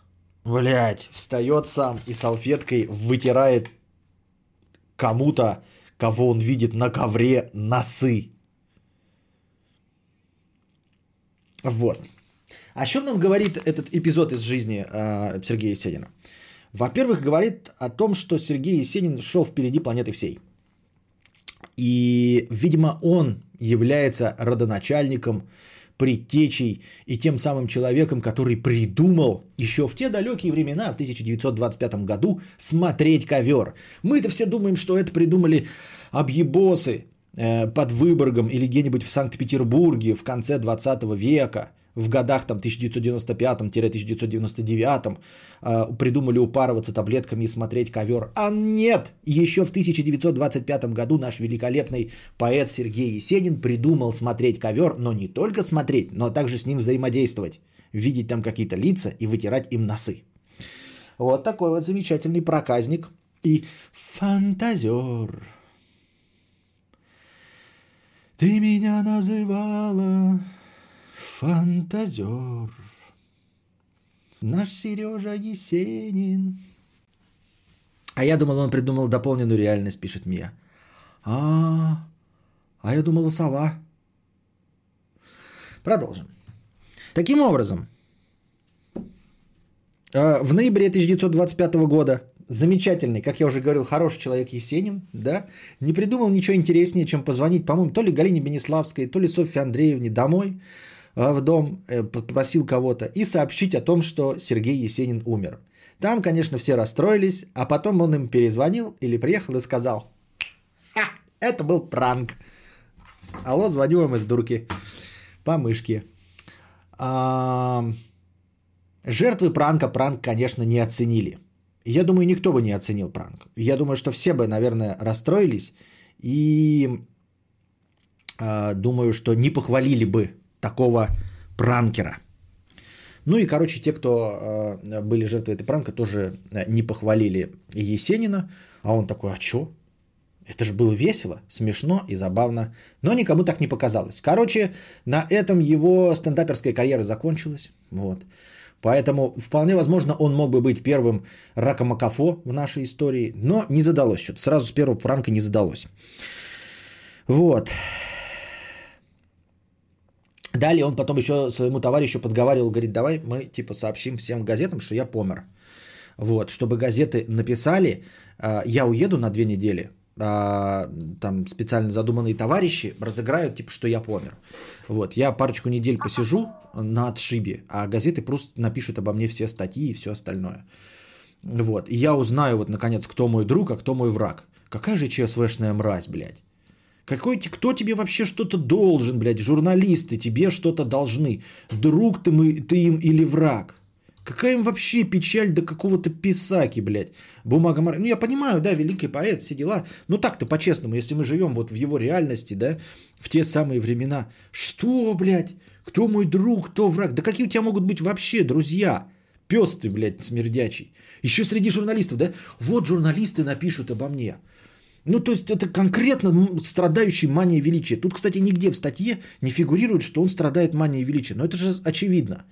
Блять, встает сам и салфеткой вытирает кому-то, кого он видит на ковре, носы. Вот. О чем нам говорит этот эпизод из жизни э, Сергея Есенина? Во-первых, говорит о том, что Сергей Есенин шел впереди планеты всей. И, видимо, он является родоначальником, предтечей и тем самым человеком, который придумал еще в те далекие времена, в 1925 году, смотреть ковер. Мы-то все думаем, что это придумали объебосы э, под Выборгом или где-нибудь в Санкт-Петербурге в конце 20 века в годах там 1995-1999 э, придумали упарываться таблетками и смотреть ковер. А нет! Еще в 1925 году наш великолепный поэт Сергей Есенин придумал смотреть ковер, но не только смотреть, но также с ним взаимодействовать. Видеть там какие-то лица и вытирать им носы. Вот такой вот замечательный проказник и фантазер. Ты меня называла фантазер. Наш Сережа Есенин. А я думал, он придумал дополненную реальность, пишет Мия. А, а я думала сова. Продолжим. Таким образом, э, в ноябре 1925 года замечательный, как я уже говорил, хороший человек Есенин, да, не придумал ничего интереснее, чем позвонить, по-моему, то ли Галине Бенеславской, то ли Софье Андреевне домой, а, в дом, э, попросил кого-то и сообщить о том, что Сергей Есенин умер. Там, конечно, все расстроились, а потом он им перезвонил или приехал и сказал, Ха, это был пранк. Алло, звоню вам из дурки по мышке. А, жертвы пранка пранк, конечно, не оценили. Я думаю, никто бы не оценил пранк. Я думаю, что все бы, наверное, расстроились и э, думаю, что не похвалили бы такого пранкера. Ну и, короче, те, кто э, были жертвой этой пранка, тоже э, не похвалили Есенина. А он такой, а чё? Это же было весело, смешно и забавно. Но никому так не показалось. Короче, на этом его стендаперская карьера закончилась. Вот. Поэтому вполне возможно он мог бы быть первым ракомакафо в нашей истории, но не задалось что-то. Сразу с первого пранка не задалось. Вот. Далее он потом еще своему товарищу подговаривал, говорит, давай мы типа сообщим всем газетам, что я помер. Вот, чтобы газеты написали, а, я уеду на две недели, а, там специально задуманные товарищи разыграют, типа, что я помер. Вот, я парочку недель посижу на отшибе, а газеты просто напишут обо мне все статьи и все остальное. Вот, и я узнаю вот, наконец, кто мой друг, а кто мой враг. Какая же ЧСВшная мразь, блядь. Какой, кто тебе вообще что-то должен, блядь? Журналисты тебе что-то должны. Друг ты, мы, ты им или враг? Какая им вообще печаль до какого-то писаки, блядь? Бумага Мар... Ну, я понимаю, да, великий поэт, все дела. Но так-то по-честному, если мы живем вот в его реальности, да, в те самые времена. Что, блядь? Кто мой друг, кто враг? Да какие у тебя могут быть вообще друзья? Пес ты, блядь, смердячий. Еще среди журналистов, да? Вот журналисты напишут обо мне. Ну, то есть это конкретно страдающий манией величия. Тут, кстати, нигде в статье не фигурирует, что он страдает манией величия. Но это же очевидно.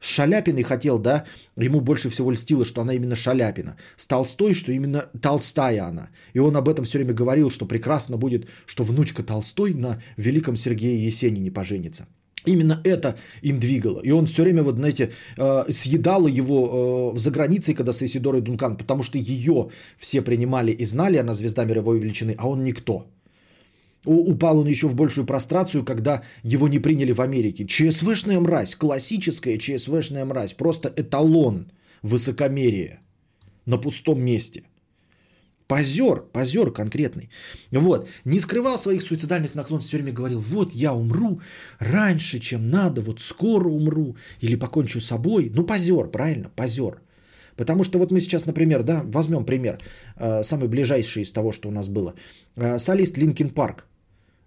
Шаляпиной хотел, да, ему больше всего льстило, что она именно Шаляпина. С Толстой, что именно Толстая она. И он об этом все время говорил, что прекрасно будет, что внучка Толстой на великом Сергее Есенине поженится. Именно это им двигало. И он все время, вот, знаете, э, съедал его э, за границей, когда с Исидорой Дункан, потому что ее все принимали и знали, она звезда мировой величины, а он никто. Упал он еще в большую прострацию, когда его не приняли в Америке. ЧСВшная мразь, классическая ЧСВшная мразь, просто эталон высокомерия на пустом месте. Позер, позер конкретный. Вот, не скрывал своих суицидальных наклонностей, все время говорил, вот я умру раньше, чем надо, вот скоро умру или покончу с собой. Ну, позер, правильно, позер. Потому что вот мы сейчас, например, да, возьмем пример, э, самый ближайший из того, что у нас было. Э, солист Linkin Park.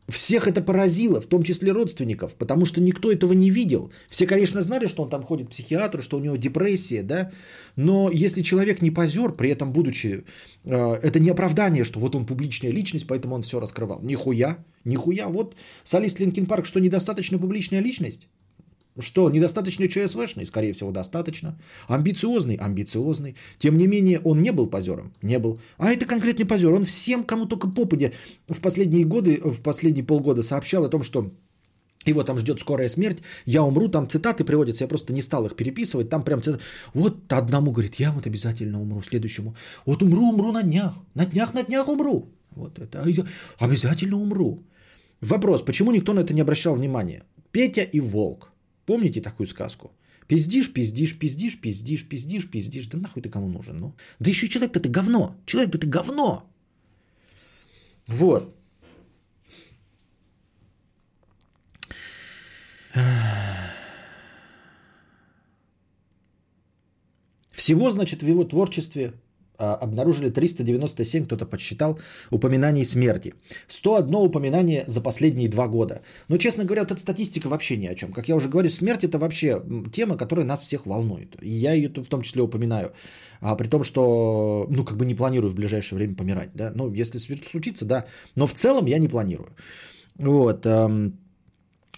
Всех это поразило, в том числе родственников, потому что никто этого не видел. Все, конечно, знали, что он там ходит к психиатру, что у него депрессия, да, но если человек не позер, при этом будучи, э, это не оправдание, что вот он публичная личность, поэтому он все раскрывал. Нихуя, нихуя, вот солист Linkin Park, что недостаточно публичная личность? Что, недостаточно ЧСВшный? Скорее всего, достаточно. Амбициозный? Амбициозный. Тем не менее, он не был позером? Не был. А это конкретный позер. Он всем, кому только попадя в последние годы, в последние полгода сообщал о том, что его там ждет скорая смерть, я умру, там цитаты приводятся, я просто не стал их переписывать, там прям цитаты. Вот одному говорит, я вот обязательно умру, следующему, вот умру, умру на днях, на днях, на днях умру. Вот это, «А обязательно умру. Вопрос, почему никто на это не обращал внимания? Петя и Волк. Помните такую сказку? Пиздишь, пиздишь, пиздишь, пиздишь, пиздишь, пиздишь. Да нахуй ты кому нужен? Ну? Да еще человек-то ты говно. Человек-то ты говно. Вот. Всего, значит, в его творчестве обнаружили 397, кто-то подсчитал, упоминаний смерти. 101 упоминание за последние два года. Но, честно говоря, вот эта статистика вообще ни о чем. Как я уже говорю, смерть это вообще тема, которая нас всех волнует. И я ее в том числе упоминаю. А при том, что, ну, как бы не планирую в ближайшее время помирать. Да? Ну, если случится, да. Но в целом я не планирую. Вот.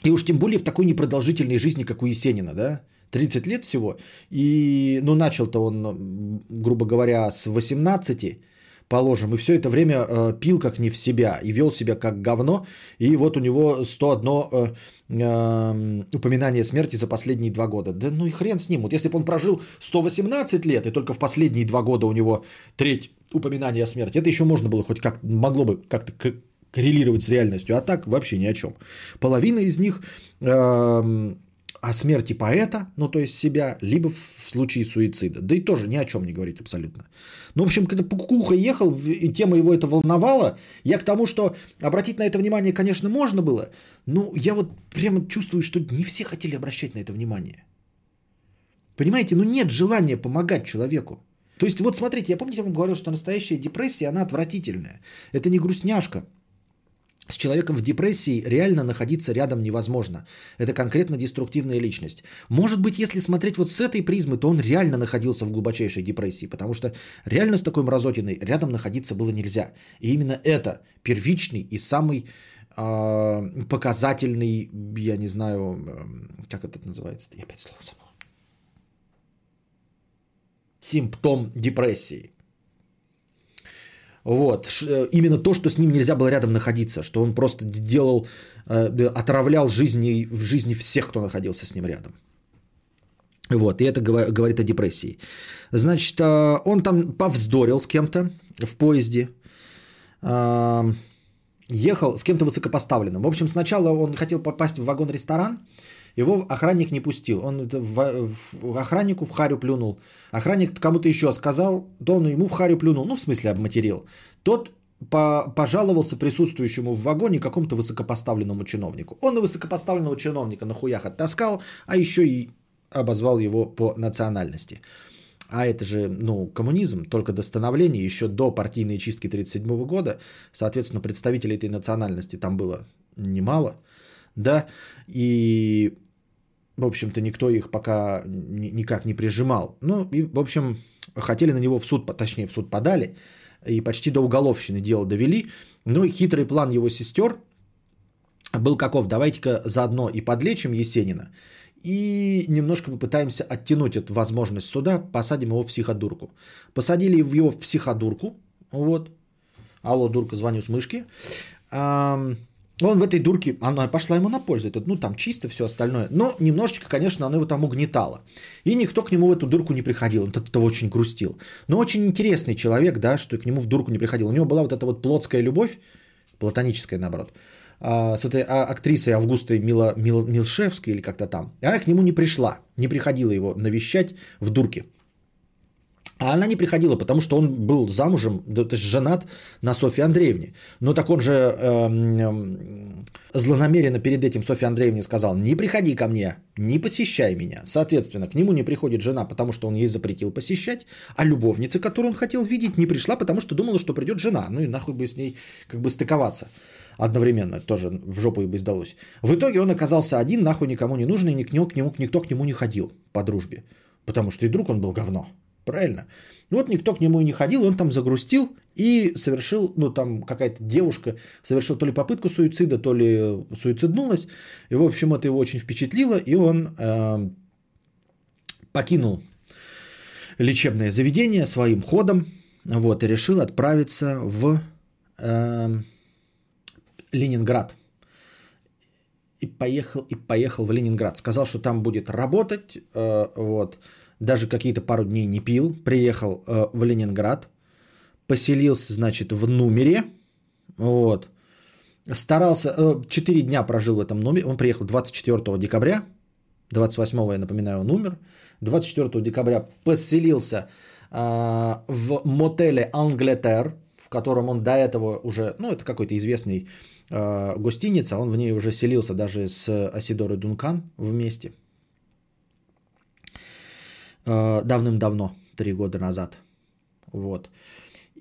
И уж тем более в такой непродолжительной жизни, как у Есенина, да, 30 лет всего. И, ну, начал-то он, грубо говоря, с 18, положим, и все это время э, пил как не в себя и вел себя как говно. И вот у него 101 э, э, упоминание смерти за последние два года. Да ну и хрен с ним. Вот если бы он прожил 118 лет, и только в последние два года у него треть упоминания о смерти, это еще можно было хоть как могло бы как-то коррелировать с реальностью, а так вообще ни о чем. Половина из них э, о смерти поэта, ну то есть себя, либо в случае суицида. Да и тоже ни о чем не говорит абсолютно. Ну, в общем, когда Кукуха ехал, и тема его это волновала, я к тому, что обратить на это внимание, конечно, можно было, но я вот прямо чувствую, что не все хотели обращать на это внимание. Понимаете, ну нет желания помогать человеку. То есть вот смотрите, я помните, я вам говорил, что настоящая депрессия, она отвратительная. Это не грустняшка, с человеком в депрессии реально находиться рядом невозможно. Это конкретно деструктивная личность. Может быть, если смотреть вот с этой призмы, то он реально находился в глубочайшей депрессии, потому что реально с такой мразотиной рядом находиться было нельзя. И именно это первичный и самый э, показательный, я не знаю, э, как это называется, я опять слово забыл. Симптом депрессии. Вот. Э, именно то, что с ним нельзя было рядом находиться, что он просто делал, э, отравлял жизни, в жизни всех, кто находился с ним рядом. Вот, и это говорит о депрессии. Значит, э, он там повздорил с кем-то в поезде, ехал с кем-то высокопоставленным. В общем, сначала он хотел попасть в вагон-ресторан, его охранник не пустил. Он в, в, охраннику в харю плюнул. Охранник кому-то еще сказал, то он ему в харю плюнул. Ну, в смысле, обматерил. Тот по, пожаловался присутствующему в вагоне какому-то высокопоставленному чиновнику. Он и высокопоставленного чиновника на хуях оттаскал, а еще и обозвал его по национальности. А это же, ну, коммунизм, только до становления, еще до партийной чистки 1937 года. Соответственно, представителей этой национальности там было немало. Да, и в общем-то, никто их пока никак не прижимал. Ну, и, в общем, хотели на него в суд, точнее, в суд подали, и почти до уголовщины дело довели. Ну, и хитрый план его сестер был каков? Давайте-ка заодно и подлечим Есенина, и немножко попытаемся оттянуть эту возможность суда, посадим его в психодурку. Посадили его в психодурку, вот. Алло, дурка, звоню с мышки. Он в этой дурке, она пошла ему на пользу. Это, ну, там чисто все остальное. Но немножечко, конечно, она его там угнетала. И никто к нему в эту дурку не приходил. Он от этого очень грустил. Но очень интересный человек, да, что к нему в дурку не приходил. У него была вот эта вот плотская любовь, платоническая, наоборот, а, с этой а, актрисой Августой Мила, Мил, Милшевской или как-то там. Она к нему не пришла, не приходила его навещать в дурке. А она не приходила, потому что он был замужем, то есть женат на Софье Андреевне. Но так он же эм, злонамеренно перед этим Софье Андреевне сказал, не приходи ко мне, не посещай меня. Соответственно, к нему не приходит жена, потому что он ей запретил посещать, а любовница, которую он хотел видеть, не пришла, потому что думала, что придет жена. Ну и нахуй бы с ней как бы стыковаться одновременно, тоже в жопу и бы сдалось. В итоге он оказался один, нахуй никому не нужный, никто к нему, никто к нему не ходил по дружбе. Потому что и друг он был говно. Правильно? Вот никто к нему и не ходил, он там загрустил и совершил, ну там какая-то девушка совершила то ли попытку суицида, то ли суициднулась. И в общем это его очень впечатлило, и он э, покинул лечебное заведение своим ходом, вот, и решил отправиться в э, Ленинград. и поехал, и поехал в Ленинград. Сказал, что там будет работать, э, вот, даже какие-то пару дней не пил, приехал э, в Ленинград, поселился, значит, в номере, вот, старался, э, 4 дня прожил в этом номере, он приехал 24 декабря, 28, я напоминаю, он умер, 24 декабря поселился э, в мотеле Англетер, в котором он до этого уже, ну, это какой-то известный э, гостиница, он в ней уже селился даже с Асидорой Дункан вместе. Э, давным-давно, три года назад. Вот.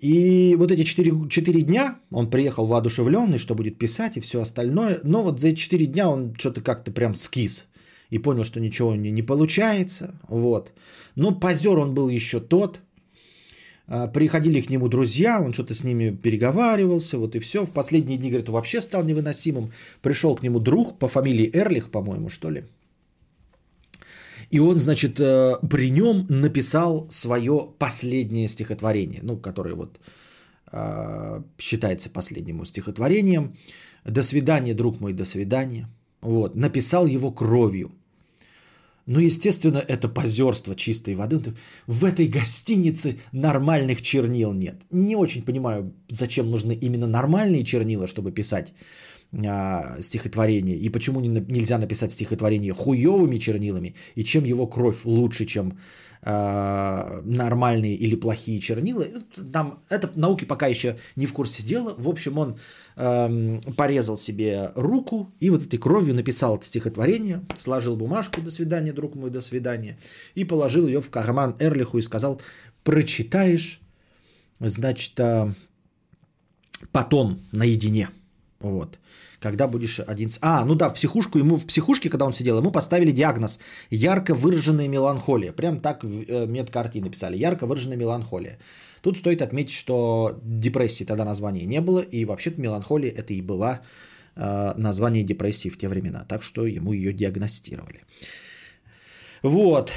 И вот эти 4, 4 дня он приехал воодушевленный, что будет писать и все остальное. Но вот за эти 4 дня он что-то как-то прям скис и понял, что ничего не, не получается. Вот. Но позер он был еще тот. А, приходили к нему друзья, он что-то с ними переговаривался, вот и все. В последние дни, говорит, вообще стал невыносимым. Пришел к нему друг по фамилии Эрлих, по-моему, что ли. И он, значит, э, при нем написал свое последнее стихотворение, ну, которое вот э, считается последним стихотворением. «До свидания, друг мой, до свидания». Вот, написал его кровью. Ну, естественно, это позерство чистой воды. В этой гостинице нормальных чернил нет. Не очень понимаю, зачем нужны именно нормальные чернила, чтобы писать а, стихотворение, и почему не, нельзя написать стихотворение хуевыми чернилами, и чем его кровь лучше, чем а, нормальные или плохие чернила. Там это науки пока еще не в курсе дела. В общем, он э, порезал себе руку и вот этой кровью написал стихотворение, сложил бумажку «До свидания, друг мой, до свидания» и положил ее в карман Эрлиху и сказал «Прочитаешь, значит, э, потом наедине». Вот. Когда будешь один... А, ну да, в психушку ему, в психушке, когда он сидел, ему поставили диагноз ярко выраженная меланхолия. Прям так в э, медкарте написали. Ярко выраженная меланхолия. Тут стоит отметить, что депрессии тогда названия не было, и вообще-то меланхолия это и была э, название депрессии в те времена. Так что ему ее диагностировали. Вот.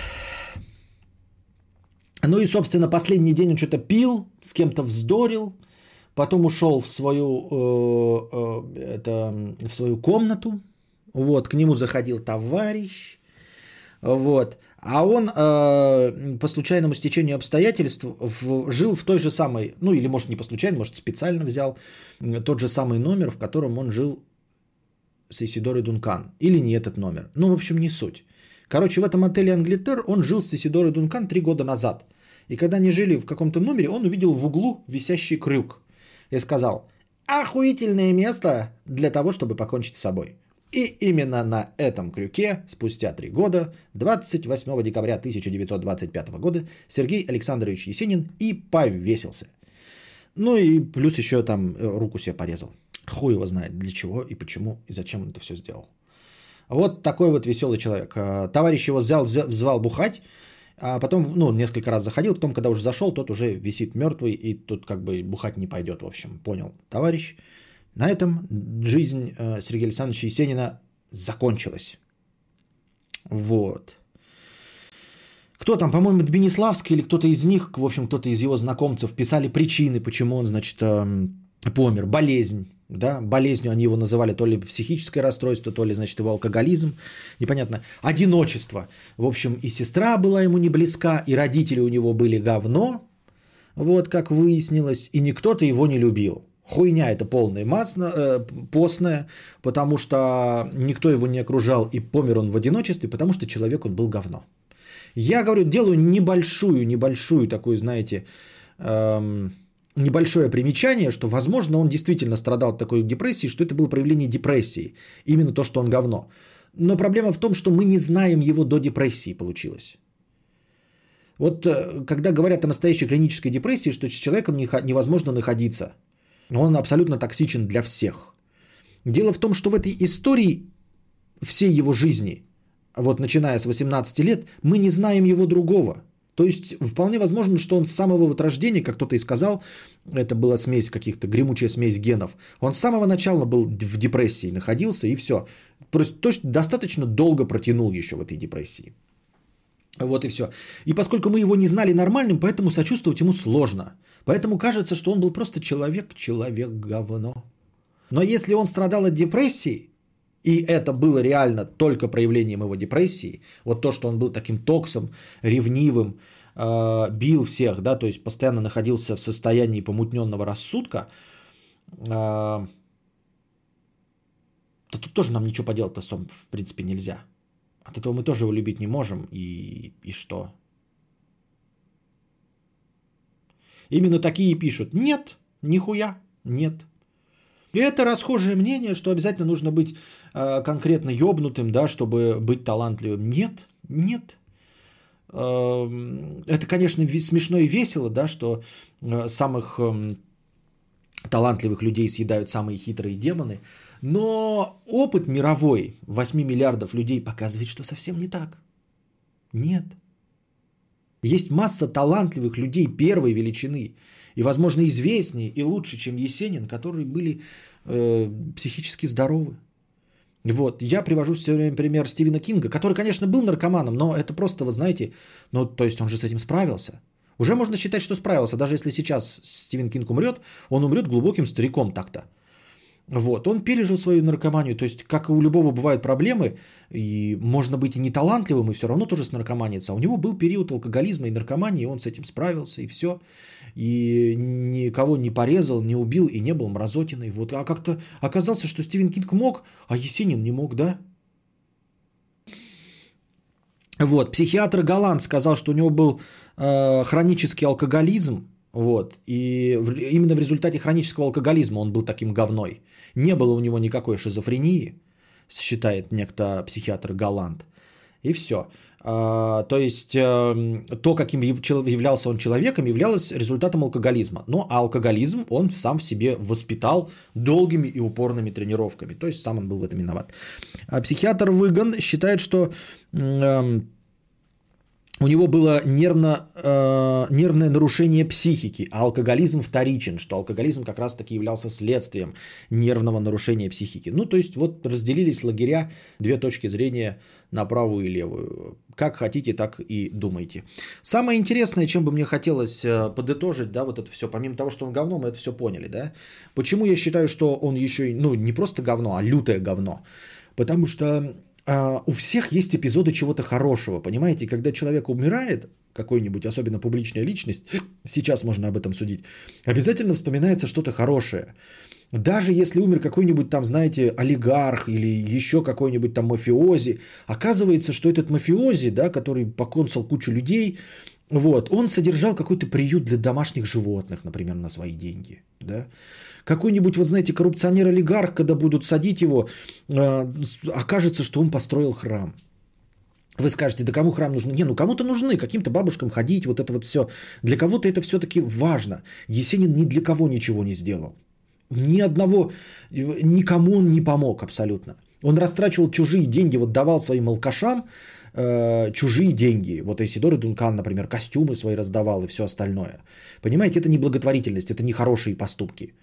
Ну и, собственно, последний день он что-то пил, с кем-то вздорил, потом ушел в свою, э, э, это, в свою комнату, вот, к нему заходил товарищ, вот, а он э, по случайному стечению обстоятельств в, жил в той же самой, ну или может не по случайно, может специально взял тот же самый номер, в котором он жил с Исидорой Дункан, или не этот номер, ну в общем не суть. Короче, в этом отеле Англитер он жил с Исидорой Дункан три года назад. И когда они жили в каком-то номере, он увидел в углу висящий крюк и сказал, охуительное место для того, чтобы покончить с собой. И именно на этом крюке спустя три года, 28 декабря 1925 года, Сергей Александрович Есенин и повесился. Ну и плюс еще там э, руку себе порезал. Хуй его знает для чего и почему и зачем он это все сделал. Вот такой вот веселый человек. Э, товарищ его взял, взял бухать, а потом, ну, несколько раз заходил, потом, когда уже зашел, тот уже висит мертвый, и тут как бы бухать не пойдет, в общем, понял, товарищ. На этом жизнь э, Сергея Александровича Есенина закончилась. Вот. Кто там, по-моему, Дбиниславский или кто-то из них, в общем, кто-то из его знакомцев писали причины, почему он, значит, эм, помер. Болезнь, да, болезнью они его называли то ли психическое расстройство, то ли, значит, его алкоголизм, непонятно. Одиночество. В общем, и сестра была ему не близка, и родители у него были говно, вот как выяснилось, и никто-то его не любил. Хуйня это полная масно, э, постная, потому что никто его не окружал, и помер он в одиночестве, потому что человек он был говно. Я, говорю, делаю небольшую, небольшую такую, знаете, эм, небольшое примечание, что, возможно, он действительно страдал от такой депрессии, что это было проявление депрессии. Именно то, что он говно. Но проблема в том, что мы не знаем его до депрессии получилось. Вот э, когда говорят о настоящей клинической депрессии, что с человеком невозможно находиться. Он абсолютно токсичен для всех. Дело в том, что в этой истории всей его жизни, вот начиная с 18 лет, мы не знаем его другого – то есть вполне возможно, что он с самого вот рождения, как кто-то и сказал, это была смесь каких-то, гремучая смесь генов, он с самого начала был в депрессии, находился и все. Просто то есть достаточно долго протянул еще в этой депрессии. Вот и все. И поскольку мы его не знали нормальным, поэтому сочувствовать ему сложно. Поэтому кажется, что он был просто человек, человек говно. Но если он страдал от депрессии, и это было реально только проявлением его депрессии, вот то, что он был таким токсом, ревнивым, э, бил всех, да, то есть постоянно находился в состоянии помутненного рассудка, э, то тут тоже нам ничего поделать-то, в принципе, нельзя. От этого мы тоже его любить не можем, и, и что? Именно такие пишут. Нет, нихуя, нет. И это расхожее мнение, что обязательно нужно быть конкретно ёбнутым, да, чтобы быть талантливым. Нет, нет. Э, это, конечно, смешно и весело, да, что э, самых э, талантливых людей съедают самые хитрые демоны. Но опыт мировой 8 миллиардов людей показывает, что совсем не так. Нет. Есть масса талантливых людей первой величины и, возможно, известнее и лучше, чем Есенин, которые были э, психически здоровы. Вот, я привожу все время пример Стивена Кинга, который, конечно, был наркоманом, но это просто, вы знаете, ну, то есть он же с этим справился. Уже можно считать, что справился, даже если сейчас Стивен Кинг умрет, он умрет глубоким стариком так-то. Вот, он пережил свою наркоманию, то есть, как и у любого бывают проблемы, и можно быть и не талантливым, и все равно тоже с наркоманиться. А у него был период алкоголизма и наркомании, и он с этим справился, и все. И никого не порезал, не убил, и не был мразотиной. Вот, а как-то оказалось, что Стивен Кинг мог, а Есенин не мог, да? Вот, психиатр Галант сказал, что у него был э, хронический алкоголизм, вот. И в, именно в результате хронического алкоголизма он был таким говной. Не было у него никакой шизофрении, считает некто психиатр Галант. И все. А, то есть а, то, каким являлся он человеком, являлось результатом алкоголизма. Но а алкоголизм он сам в себе воспитал долгими и упорными тренировками. То есть сам он был в этом виноват. А психиатр Выгон считает, что у него было нервно, э, нервное нарушение психики, а алкоголизм вторичен, что алкоголизм как раз-таки являлся следствием нервного нарушения психики. Ну, то есть вот разделились лагеря, две точки зрения на правую и левую. Как хотите, так и думайте. Самое интересное, чем бы мне хотелось э, подытожить, да, вот это все, помимо того, что он говно, мы это все поняли, да. Почему я считаю, что он еще, ну, не просто говно, а лютое говно? Потому что у всех есть эпизоды чего-то хорошего, понимаете? Когда человек умирает, какой-нибудь, особенно публичная личность, сейчас можно об этом судить, обязательно вспоминается что-то хорошее. Даже если умер какой-нибудь там, знаете, олигарх или еще какой-нибудь там мафиози, оказывается, что этот мафиози, да, который поконцал кучу людей, вот, он содержал какой-то приют для домашних животных, например, на свои деньги, да. Какой-нибудь, вот знаете, коррупционер-олигарх, когда будут садить его, э, окажется, что он построил храм. Вы скажете, да кому храм нужен? Не, ну кому-то нужны, каким-то бабушкам ходить, вот это вот все. Для кого-то это все-таки важно. Есенин ни для кого ничего не сделал. Ни одного, никому он не помог абсолютно. Он растрачивал чужие деньги, вот давал своим алкашам э, чужие деньги. Вот Исидор Дункан, например, костюмы свои раздавал и все остальное. Понимаете, это не благотворительность, это не хорошие поступки.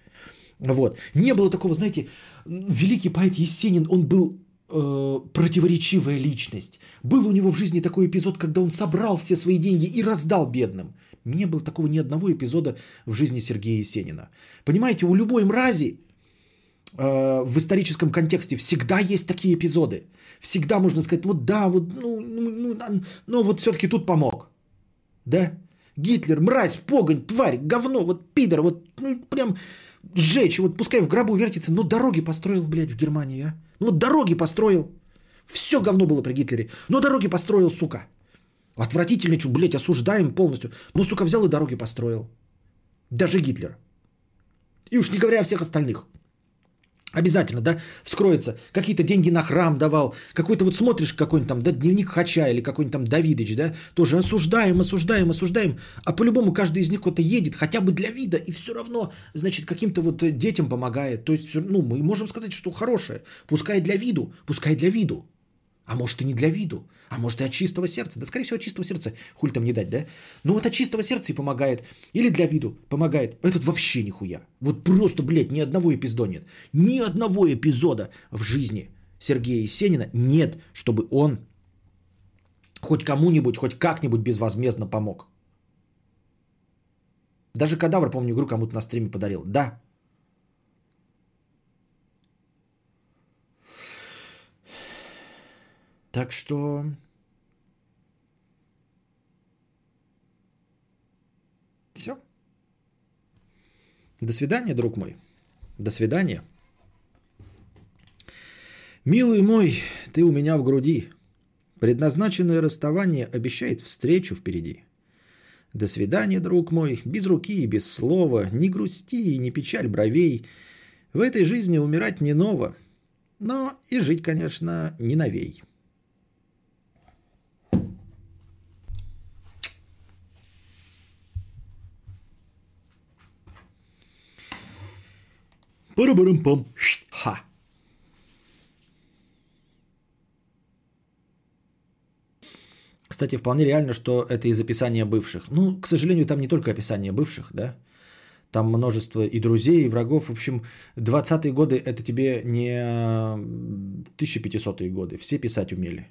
Вот. Не было такого, знаете, великий поэт Есенин, он был э, противоречивая личность. Был у него в жизни такой эпизод, когда он собрал все свои деньги и раздал бедным. Не было такого ни одного эпизода в жизни Сергея Есенина. Понимаете, у любой мрази э, в историческом контексте всегда есть такие эпизоды. Всегда можно сказать, вот да, вот, ну, ну, ну, но вот все-таки тут помог. Да? Гитлер, мразь, погонь, тварь, говно, вот пидор, вот ну, прям сжечь, вот пускай в гробу вертится, но дороги построил, блядь, в Германии, а? Ну вот дороги построил. Все говно было при Гитлере, но дороги построил, сука. Отвратительный, блядь, осуждаем полностью. Ну, сука, взял и дороги построил. Даже Гитлер. И уж не говоря о всех остальных. Обязательно, да, вскроется. Какие-то деньги на храм давал. Какой-то вот смотришь какой-нибудь там, да, дневник Хача или какой-нибудь там Давидыч, да, тоже осуждаем, осуждаем, осуждаем. А по-любому каждый из них куда-то едет, хотя бы для вида, и все равно, значит, каким-то вот детям помогает. То есть, ну, мы можем сказать, что хорошее. Пускай для виду, пускай для виду. А может и не для виду, а может и от чистого сердца. Да, скорее всего, от чистого сердца. Хуль там не дать, да? Ну вот от чистого сердца и помогает. Или для виду помогает. Этот вообще нихуя. Вот просто, блядь, ни одного эпизода нет. Ни одного эпизода в жизни Сергея Есенина нет, чтобы он хоть кому-нибудь, хоть как-нибудь безвозмездно помог. Даже кадавр, помню, игру кому-то на стриме подарил. Да, Так что... Все. До свидания, друг мой. До свидания. Милый мой, ты у меня в груди. Предназначенное расставание обещает встречу впереди. До свидания, друг мой, без руки и без слова, ни грусти и ни печаль бровей. В этой жизни умирать не ново, но и жить, конечно, не новей. Парабарам-пам. Ха. Кстати, вполне реально, что это из описания бывших. Ну, к сожалению, там не только описание бывших, да. Там множество и друзей, и врагов. В общем, 20-е годы это тебе не 1500-е годы. Все писать умели.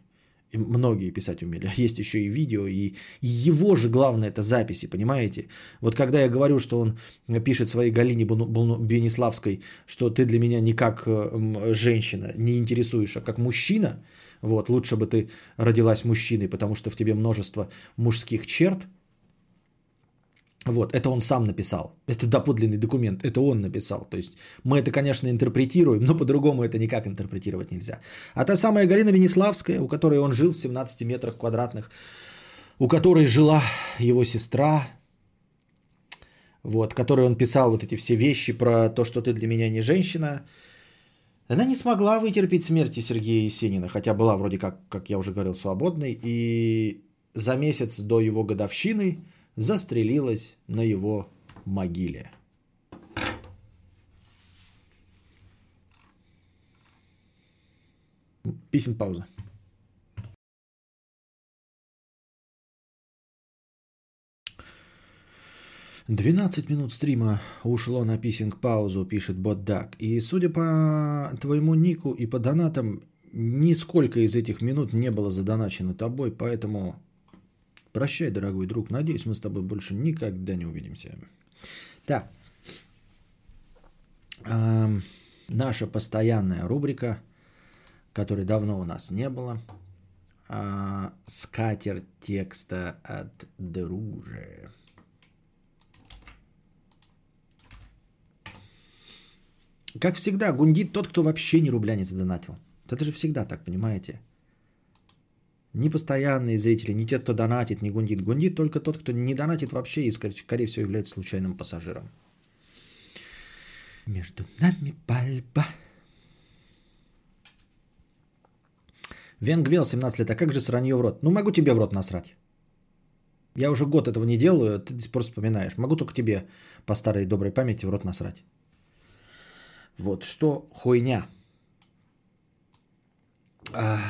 Многие писать умели. Есть еще и видео, и, и его же главное это записи, понимаете? Вот когда я говорю, что он пишет своей Галине Бениславской, что ты для меня не как э, женщина не интересуешь, а как мужчина, вот, лучше бы ты родилась мужчиной, потому что в тебе множество мужских черт, вот, это он сам написал. Это доподлинный документ, это он написал. То есть мы это, конечно, интерпретируем, но по-другому это никак интерпретировать нельзя. А та самая Галина Венеславская, у которой он жил в 17 метрах квадратных, у которой жила его сестра, вот, которой он писал вот эти все вещи про то, что ты для меня не женщина, она не смогла вытерпеть смерти Сергея Есенина, хотя была вроде как, как я уже говорил, свободной, и за месяц до его годовщины – застрелилась на его могиле. Писем пауза. Двенадцать минут стрима ушло на писинг паузу, пишет Боддак. И судя по твоему нику и по донатам, нисколько из этих минут не было задоначено тобой, поэтому Прощай, дорогой друг. Надеюсь, мы с тобой больше никогда не увидимся. Так. Эм, наша постоянная рубрика, которой давно у нас не было. Э, скатер текста от друже. Как всегда, гундит тот, кто вообще ни рубля не задонатил. Это же всегда так, понимаете? Ни постоянные зрители, ни те, кто донатит, не гундит. Гундит только тот, кто не донатит вообще и, скорее всего, является случайным пассажиром. Между нами пальба. Венгвел, 17 лет. А как же сранье в рот? Ну, могу тебе в рот насрать. Я уже год этого не делаю, ты просто вспоминаешь. Могу только тебе по старой доброй памяти в рот насрать. Вот что хуйня. Ах.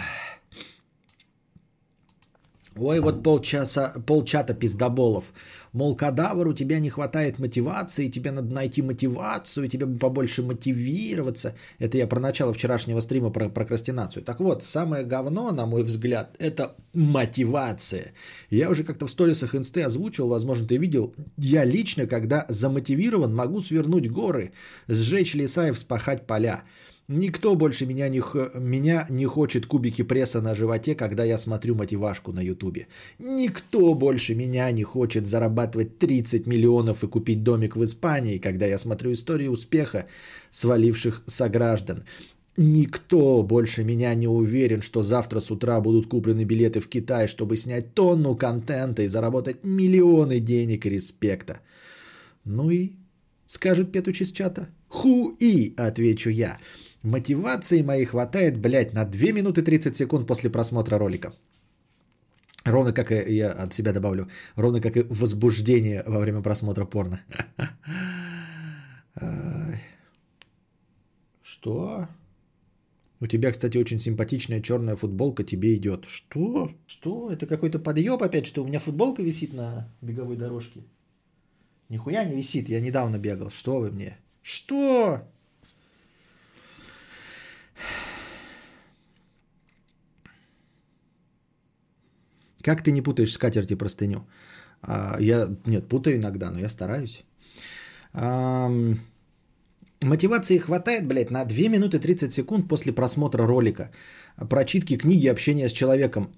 Ой, вот полчаса, полчата пиздоболов. Мол, кадавр, у тебя не хватает мотивации, тебе надо найти мотивацию, тебе бы побольше мотивироваться. Это я про начало вчерашнего стрима про прокрастинацию. Так вот, самое говно, на мой взгляд, это мотивация. Я уже как-то в сторисах инсты озвучил, возможно, ты видел. Я лично, когда замотивирован, могу свернуть горы, сжечь леса и вспахать поля. Никто больше меня не, меня не хочет кубики пресса на животе, когда я смотрю мотивашку на ютубе. Никто больше меня не хочет зарабатывать 30 миллионов и купить домик в Испании, когда я смотрю истории успеха сваливших сограждан. Никто больше меня не уверен, что завтра с утра будут куплены билеты в Китай, чтобы снять тонну контента и заработать миллионы денег и респекта. Ну и, скажет Петуч из чата, хуи, отвечу я. Мотивации моей хватает, блядь, на 2 минуты 30 секунд после просмотра ролика. Ровно как и я от себя добавлю, ровно как и возбуждение во время просмотра порно. Что? У тебя, кстати, очень симпатичная черная футболка тебе идет. Что? Что? Это какой-то подъеб опять, что у меня футболка висит на беговой дорожке? Нихуя не висит, я недавно бегал. Что вы мне? Что? Как ты не путаешь скатерть и простыню? А, я, нет, путаю иногда, но я стараюсь. Мотивации хватает, блядь, на 2 минуты 30 секунд после просмотра ролика, прочитки книги, общения с человеком.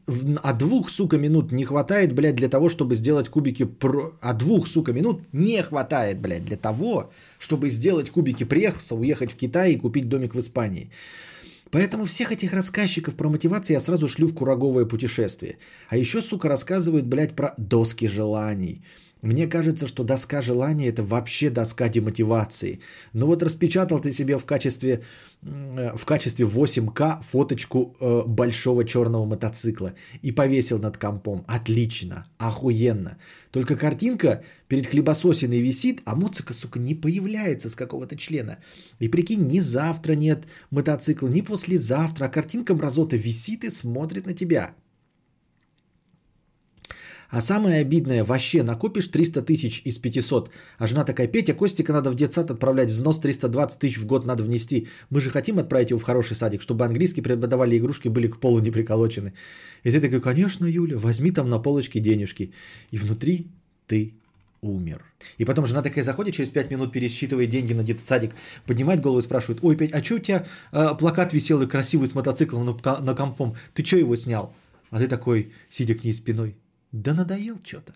А двух, сука, минут не хватает, блядь, для того, чтобы сделать кубики... Про... А двух, сука, минут не хватает, блядь, для того, чтобы сделать кубики пресса, уехать в Китай и купить домик в Испании. Поэтому всех этих рассказчиков про мотивацию я сразу шлю в кураговое путешествие. А еще, сука, рассказывают, блядь, про доски желаний – мне кажется, что доска желания это вообще доска демотивации. Ну вот распечатал ты себе в качестве, в качестве 8К фоточку э, большого черного мотоцикла и повесил над компом. Отлично, охуенно. Только картинка перед хлебососиной висит, а муцика, сука, не появляется с какого-то члена. И прикинь, ни завтра нет мотоцикла, ни послезавтра, а картинка мразота висит и смотрит на тебя. А самое обидное, вообще накопишь 300 тысяч из 500, а жена такая, Петя, Костика надо в детсад отправлять, взнос 320 тысяч в год надо внести. Мы же хотим отправить его в хороший садик, чтобы английский преподавали игрушки были к полу не приколочены. И ты такой, конечно, Юля, возьми там на полочке денежки. И внутри ты умер. И потом жена такая заходит, через 5 минут пересчитывает деньги на детсадик, поднимает голову и спрашивает, ой, Петь, а что у тебя э, плакат висел и красивый с мотоциклом на, на компом, ты что его снял? А ты такой, сидя к ней спиной, да надоел что-то.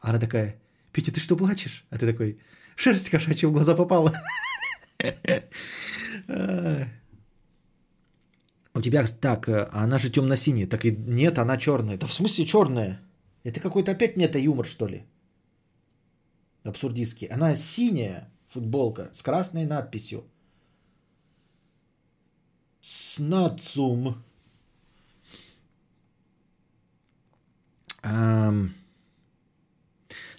Она такая, Петя, ты что плачешь? А ты такой, шерсть кошачья в глаза попала. У тебя так, э, она же темно-синяя. Так и нет, она черная. Да в смысле черная? Это какой-то опять мета-юмор, что ли? Абсурдистский. Она синяя футболка с красной надписью. Снацум.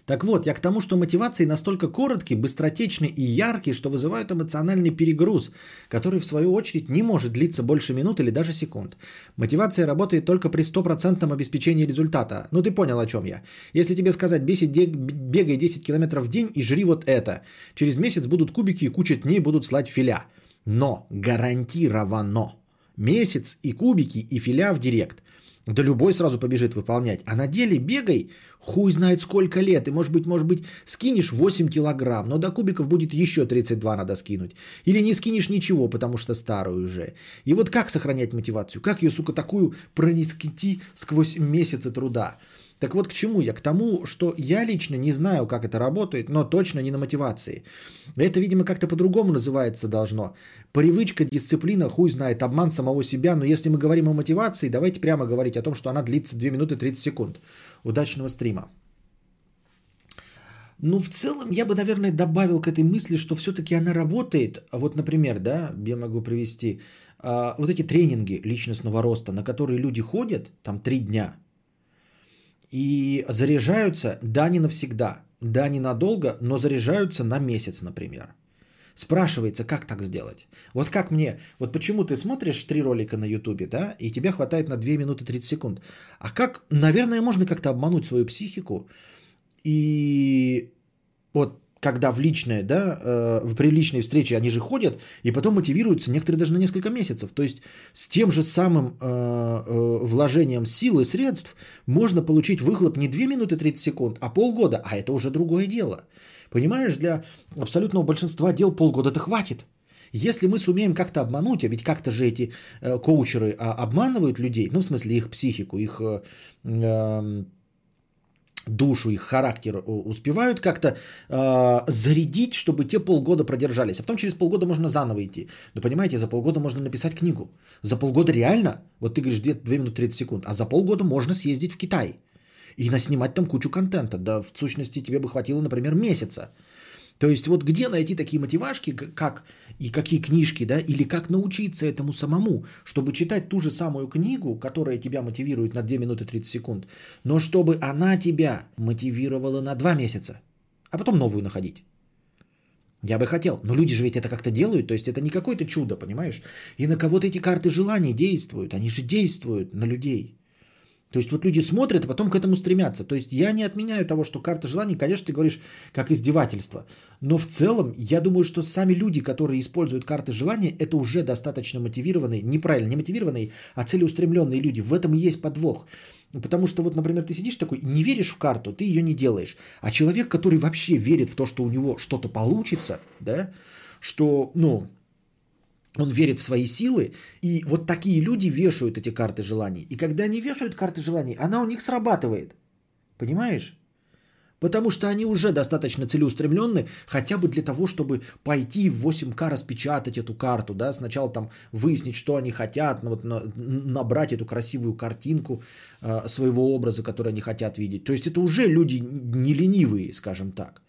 Так вот, я к тому, что мотивации настолько короткие, быстротечны и яркие, что вызывают эмоциональный перегруз, который в свою очередь не может длиться больше минут или даже секунд. Мотивация работает только при стопроцентном обеспечении результата. Ну ты понял, о чем я. Если тебе сказать, бегай 10 километров в день и жри вот это, через месяц будут кубики и куча дней будут слать филя. Но гарантированно. Месяц и кубики и филя в директ. Да любой сразу побежит выполнять. А на деле бегай, хуй знает сколько лет. И может быть, может быть, скинешь 8 килограмм, но до кубиков будет еще 32 надо скинуть. Или не скинешь ничего, потому что старую уже. И вот как сохранять мотивацию? Как ее, сука, такую пронести сквозь месяцы труда? Так вот к чему я? К тому, что я лично не знаю, как это работает, но точно не на мотивации. Это, видимо, как-то по-другому называется должно. Привычка, дисциплина, хуй знает, обман самого себя. Но если мы говорим о мотивации, давайте прямо говорить о том, что она длится 2 минуты 30 секунд. Удачного стрима. Ну, в целом, я бы, наверное, добавил к этой мысли, что все-таки она работает. Вот, например, да, я могу привести а, вот эти тренинги личностного роста, на которые люди ходят, там, три дня – и заряжаются, да, не навсегда, да, не надолго, но заряжаются на месяц, например. Спрашивается, как так сделать? Вот как мне, вот почему ты смотришь три ролика на ютубе, да, и тебе хватает на 2 минуты 30 секунд. А как, наверное, можно как-то обмануть свою психику и вот когда в личное, да, э, при личной встрече они же ходят и потом мотивируются, некоторые даже на несколько месяцев. То есть с тем же самым э, э, вложением сил и средств можно получить выхлоп не 2 минуты 30 секунд, а полгода, а это уже другое дело. Понимаешь, для абсолютного большинства дел полгода-то хватит. Если мы сумеем как-то обмануть, а ведь как-то же эти э, коучеры а, обманывают людей, ну в смысле их психику, их э, э, душу, их характер успевают как-то э, зарядить, чтобы те полгода продержались. А потом через полгода можно заново идти. Но понимаете, за полгода можно написать книгу. За полгода реально, вот ты говоришь 2, 2 минуты 30 секунд, а за полгода можно съездить в Китай и наснимать там кучу контента. Да в сущности тебе бы хватило, например, месяца. То есть вот где найти такие мотивашки, как и какие книжки, да, или как научиться этому самому, чтобы читать ту же самую книгу, которая тебя мотивирует на 2 минуты 30 секунд, но чтобы она тебя мотивировала на 2 месяца, а потом новую находить. Я бы хотел, но люди же ведь это как-то делают, то есть это не какое-то чудо, понимаешь? И на кого-то эти карты желаний действуют, они же действуют на людей. То есть вот люди смотрят, а потом к этому стремятся. То есть я не отменяю того, что карта желаний, конечно, ты говоришь как издевательство. Но в целом я думаю, что сами люди, которые используют карты желания, это уже достаточно мотивированные, неправильно, не мотивированные, а целеустремленные люди. В этом и есть подвох. Потому что вот, например, ты сидишь такой, не веришь в карту, ты ее не делаешь. А человек, который вообще верит в то, что у него что-то получится, да, что, ну, он верит в свои силы, и вот такие люди вешают эти карты желаний. И когда они вешают карты желаний, она у них срабатывает. Понимаешь? Потому что они уже достаточно целеустремленны, хотя бы для того, чтобы пойти в 8К распечатать эту карту, да, сначала там выяснить, что они хотят, ну, вот, набрать эту красивую картинку э, своего образа, который они хотят видеть. То есть это уже люди не ленивые, скажем так.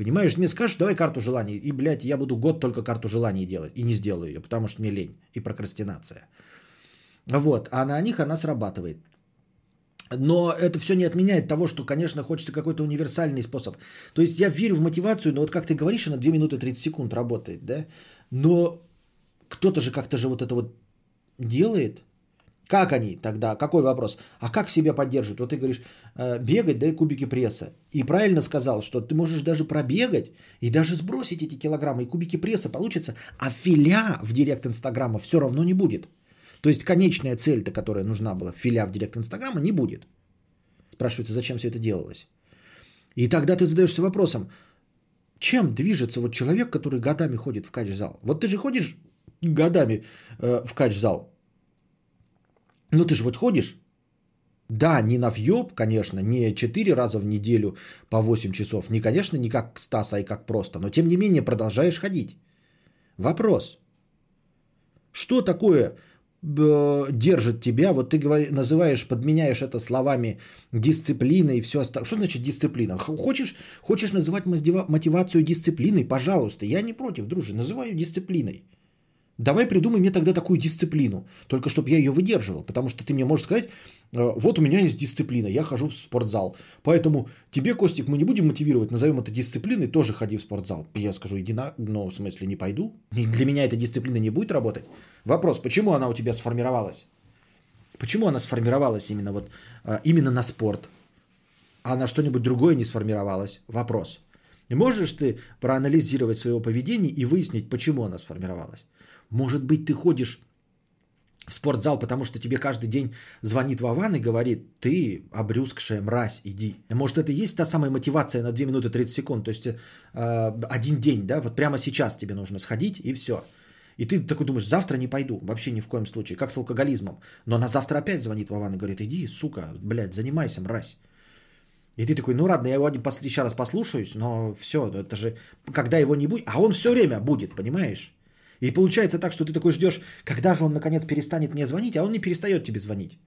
Понимаешь, мне скажешь, давай карту желаний, и, блядь, я буду год только карту желаний делать, и не сделаю ее, потому что мне лень и прокрастинация. Вот, а на них она срабатывает. Но это все не отменяет того, что, конечно, хочется какой-то универсальный способ. То есть я верю в мотивацию, но вот как ты говоришь, она 2 минуты 30 секунд работает, да? Но кто-то же как-то же вот это вот делает. Как они тогда? Какой вопрос? А как себя поддерживают? Вот ты говоришь, э, бегать, да и кубики пресса. И правильно сказал, что ты можешь даже пробегать и даже сбросить эти килограммы, и кубики пресса получится, а филя в директ Инстаграма все равно не будет. То есть конечная цель-то, которая нужна была, филя в директ Инстаграма, не будет. Спрашивается, зачем все это делалось. И тогда ты задаешься вопросом, чем движется вот человек, который годами ходит в кач-зал? Вот ты же ходишь годами э, в кач-зал. Ну ты же вот ходишь. Да, не на въеб, конечно, не 4 раза в неделю по 8 часов, не, конечно, не как Стас, а и как просто, но тем не менее продолжаешь ходить. Вопрос. Что такое держит тебя, вот ты говори, называешь, подменяешь это словами дисциплина и все остальное. Что значит дисциплина? Хочешь, хочешь называть мотивацию дисциплиной? Пожалуйста, я не против, дружи, называю дисциплиной. Давай придумай мне тогда такую дисциплину, только чтобы я ее выдерживал, потому что ты мне можешь сказать, «Э, вот у меня есть дисциплина, я хожу в спортзал, поэтому тебе, Костик, мы не будем мотивировать, назовем это дисциплиной, тоже ходи в спортзал. Я скажу, иди на, ну, в смысле, не пойду, для меня эта дисциплина не будет работать. Вопрос, почему она у тебя сформировалась? Почему она сформировалась именно вот, э, именно на спорт, а на что-нибудь другое не сформировалась? Вопрос. Можешь ты проанализировать своего поведения и выяснить, почему она сформировалась? Может быть, ты ходишь в спортзал, потому что тебе каждый день звонит Вован и говорит, ты обрюзгшая мразь, иди. Может, это и есть та самая мотивация на 2 минуты 30 секунд, то есть э, один день, да, вот прямо сейчас тебе нужно сходить и все. И ты такой думаешь, завтра не пойду, вообще ни в коем случае, как с алкоголизмом. Но на завтра опять звонит Вован и говорит, иди, сука, блядь, занимайся, мразь. И ты такой, ну ладно, я его один еще раз послушаюсь, но все, это же, когда его не будет, а он все время будет, понимаешь? И получается так, что ты такой ждешь, когда же он наконец перестанет мне звонить, а он не перестает тебе звонить.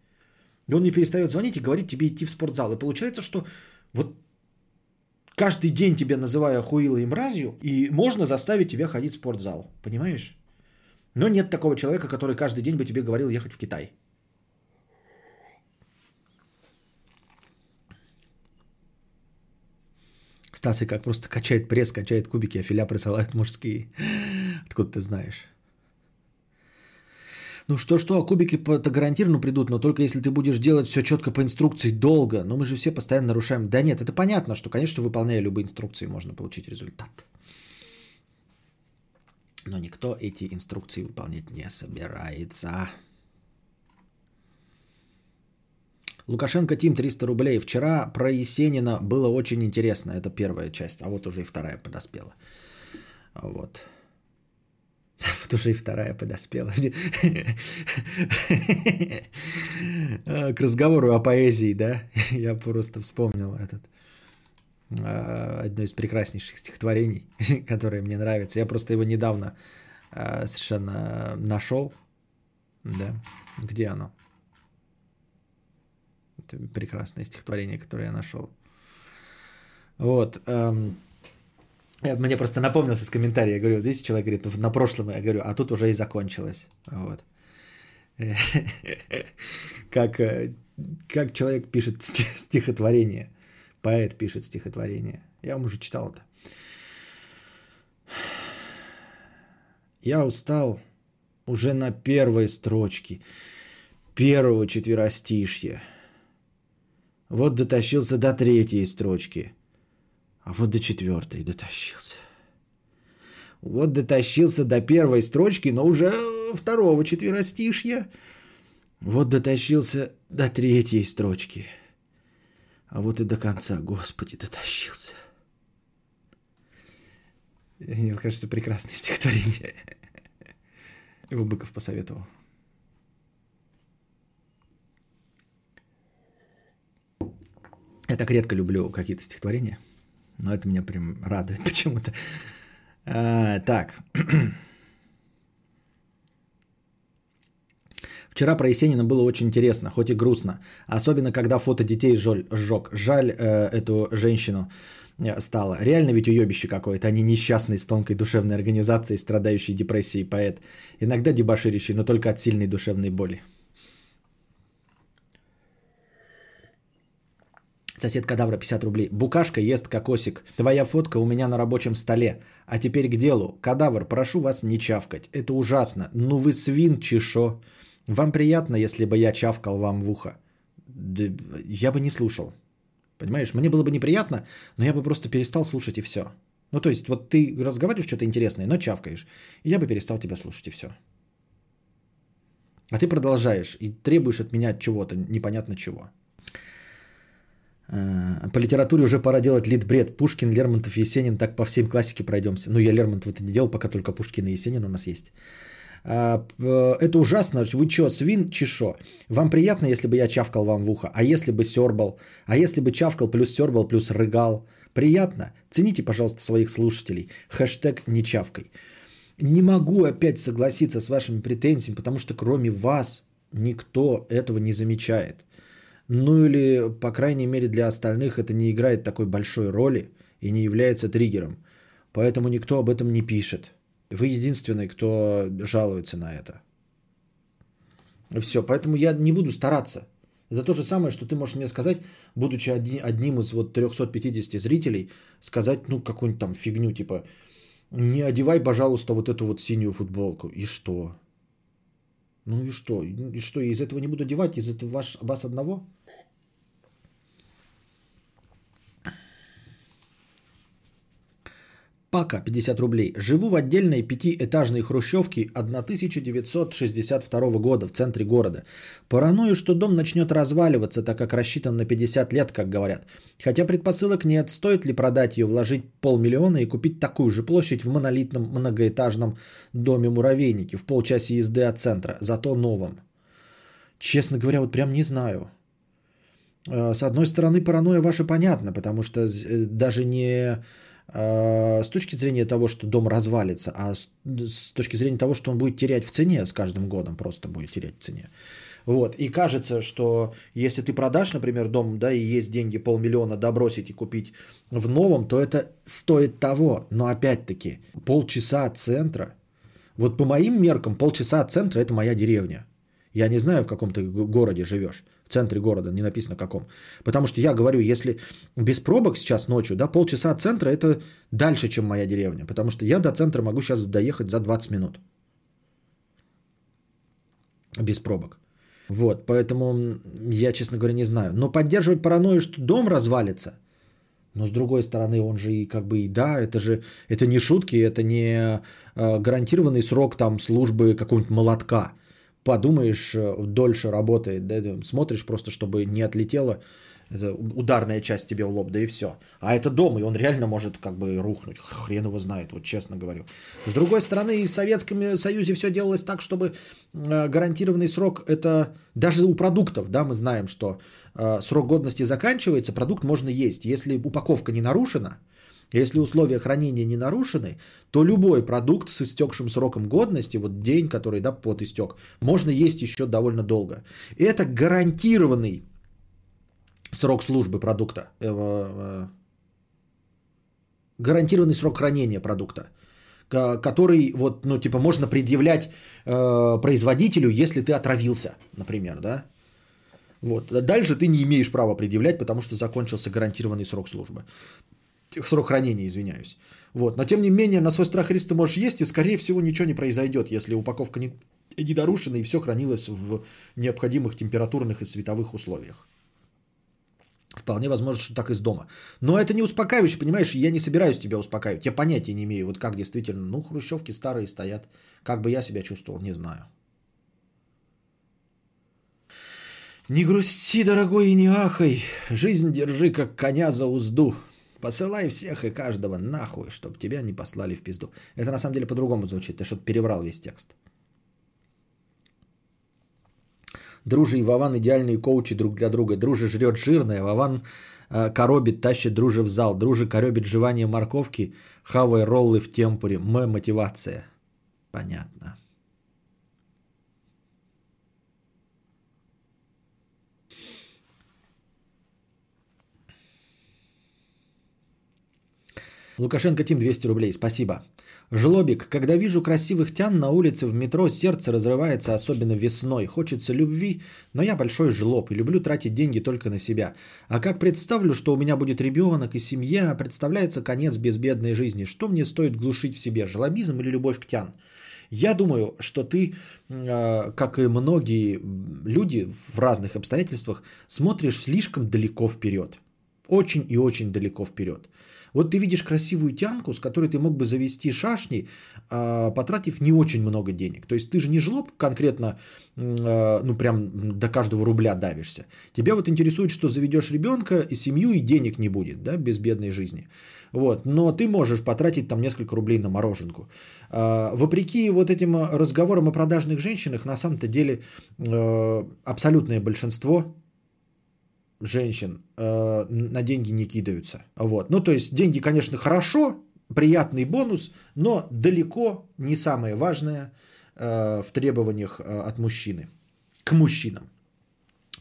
И он не перестает звонить и говорит тебе идти в спортзал. И получается, что вот каждый день тебя называя хуилой и мразью, и можно заставить тебя ходить в спортзал. Понимаешь? Но нет такого человека, который каждый день бы тебе говорил ехать в Китай. Стасы как просто качает пресс, качает кубики, а филя присылают мужские. Откуда ты знаешь? Ну что-что, а кубики-то гарантированно придут, но только если ты будешь делать все четко по инструкции долго. Но мы же все постоянно нарушаем. Да нет, это понятно, что, конечно, выполняя любые инструкции, можно получить результат. Но никто эти инструкции выполнять не собирается. Лукашенко Тим 300 рублей. Вчера про Есенина было очень интересно. Это первая часть, а вот уже и вторая подоспела. Вот. Вот уже и вторая подоспела. К разговору о поэзии, да? Я просто вспомнил этот а, одно из прекраснейших стихотворений, которое мне нравится. Я просто его недавно а, совершенно нашел. Да. Где оно? Это прекрасное стихотворение, которое я нашел. Вот. Эм, мне просто напомнился с комментария, я говорю, видите, человек говорит, на прошлом, я говорю, а тут уже и закончилось. Вот. Как, э, как человек пишет стихотворение, поэт пишет стихотворение. Я вам уже читал это. Я устал уже на первой строчке первого четверостишья. Вот дотащился до третьей строчки. А вот до четвертой дотащился. Вот дотащился до первой строчки, но уже второго четверостишья. Вот дотащился до третьей строчки. А вот и до конца, Господи, дотащился. Мне кажется, прекрасное стихотворение. Его Быков посоветовал. Я так редко люблю какие-то стихотворения, но это меня прям радует почему-то. А, так. Вчера про Есенина было очень интересно, хоть и грустно. Особенно, когда фото детей сжег. Жаль э, эту женщину э, стало. Реально ведь уебище какое-то, а не несчастный с тонкой душевной организацией, страдающий депрессией поэт. Иногда дебоширящий, но только от сильной душевной боли. Сосед кадавра 50 рублей. Букашка ест кокосик. Твоя фотка у меня на рабочем столе. А теперь к делу. Кадавр, прошу вас не чавкать. Это ужасно. Ну вы свин чешо. Вам приятно, если бы я чавкал вам в ухо? Да, я бы не слушал. Понимаешь, мне было бы неприятно, но я бы просто перестал слушать и все. Ну, то есть, вот ты разговариваешь что-то интересное, но чавкаешь. И я бы перестал тебя слушать и все. А ты продолжаешь и требуешь от меня чего-то, непонятно чего. А, по литературе уже пора делать лид-бред. Пушкин, Лермонтов, Есенин. Так по всем классике пройдемся. Ну, я Лермонтов это не делал, пока только Пушкин и Есенин у нас есть. А, это ужасно. Вы что, свин, чешо? Вам приятно, если бы я чавкал вам в ухо? А если бы сербал? А если бы чавкал плюс сербал плюс рыгал? Приятно? Цените, пожалуйста, своих слушателей. Хэштег не чавкой. Не могу опять согласиться с вашими претензиями, потому что кроме вас никто этого не замечает. Ну или, по крайней мере, для остальных это не играет такой большой роли и не является триггером. Поэтому никто об этом не пишет. Вы единственный, кто жалуется на это. Все, поэтому я не буду стараться. Это то же самое, что ты можешь мне сказать, будучи одним из вот 350 зрителей, сказать, ну, какую-нибудь там фигню, типа, не одевай, пожалуйста, вот эту вот синюю футболку. И что? Ну и что? И что, я из этого не буду одевать? Из этого ваш, вас одного? Пака, 50 рублей. Живу в отдельной пятиэтажной хрущевке 1962 года в центре города. Параною, что дом начнет разваливаться, так как рассчитан на 50 лет, как говорят. Хотя предпосылок нет, стоит ли продать ее, вложить полмиллиона и купить такую же площадь в монолитном многоэтажном доме-муравейнике в полчаса езды от центра, зато новом. Честно говоря, вот прям не знаю. Э, с одной стороны, паранойя ваша понятна, потому что э, даже не с точки зрения того, что дом развалится, а с точки зрения того, что он будет терять в цене с каждым годом, просто будет терять в цене. Вот. И кажется, что если ты продашь, например, дом, да, и есть деньги полмиллиона добросить и купить в новом, то это стоит того. Но опять-таки, полчаса от центра, вот по моим меркам, полчаса от центра это моя деревня. Я не знаю, в каком ты городе живешь центре города, не написано каком. Потому что я говорю, если без пробок сейчас ночью, да, полчаса от центра это дальше, чем моя деревня. Потому что я до центра могу сейчас доехать за 20 минут. Без пробок. Вот, поэтому я, честно говоря, не знаю. Но поддерживать паранойю, что дом развалится, но с другой стороны, он же и как бы и да, это же это не шутки, это не э, гарантированный срок там службы какого-нибудь молотка подумаешь, э, дольше работает, да, смотришь просто, чтобы не отлетела ударная часть тебе в лоб, да и все. А это дом, и он реально может как бы рухнуть, хрен его знает, вот честно говорю. С другой стороны, и в Советском Союзе все делалось так, чтобы э, гарантированный срок, это даже у продуктов, да, мы знаем, что э, срок годности заканчивается, продукт можно есть. Если упаковка не нарушена, если условия хранения не нарушены, то любой продукт с истекшим сроком годности, вот день, который да, под истек, можно есть еще довольно долго. И это гарантированный срок службы продукта. Э, э, гарантированный срок хранения продукта который вот, ну, типа, можно предъявлять э, производителю, если ты отравился, например, да. Вот. Дальше ты не имеешь права предъявлять, потому что закончился гарантированный срок службы срок хранения, извиняюсь. Вот. Но тем не менее, на свой страх и риск ты можешь есть, и скорее всего ничего не произойдет, если упаковка не, не дорушена и все хранилось в необходимых температурных и световых условиях. Вполне возможно, что так из дома. Но это не успокаивающе, понимаешь, я не собираюсь тебя успокаивать. Я понятия не имею, вот как действительно, ну, хрущевки старые стоят. Как бы я себя чувствовал, не знаю. Не грусти, дорогой, и не ахай. Жизнь держи, как коня за узду. Посылай всех и каждого нахуй, чтобы тебя не послали в пизду. Это на самом деле по-другому звучит. Ты что-то переврал весь текст. Дружи и Вован идеальные коучи друг для друга. Дружи жрет жирное, Вован э, коробит, тащит дружи в зал. Дружи коробит жевание морковки, хавая роллы в темпоре. М мотивация. Понятно. Лукашенко Тим 200 рублей, спасибо. Жлобик, когда вижу красивых тян на улице в метро, сердце разрывается, особенно весной. Хочется любви, но я большой жлоб и люблю тратить деньги только на себя. А как представлю, что у меня будет ребенок и семья, представляется конец безбедной жизни. Что мне стоит глушить в себе, жлобизм или любовь к тян? Я думаю, что ты, а, как и многие люди в разных обстоятельствах, смотришь слишком далеко вперед. Очень и очень далеко вперед. Вот ты видишь красивую тянку, с которой ты мог бы завести шашни, а, потратив не очень много денег. То есть ты же не жлоб конкретно, а, ну прям до каждого рубля давишься. Тебя вот интересует, что заведешь ребенка и семью, и денег не будет, да, без бедной жизни. Вот. Но ты можешь потратить там несколько рублей на мороженку. А, вопреки вот этим разговорам о продажных женщинах, на самом-то деле абсолютное большинство женщин э, на деньги не кидаются. Вот. Ну, то есть деньги, конечно, хорошо, приятный бонус, но далеко не самое важное э, в требованиях э, от мужчины к мужчинам.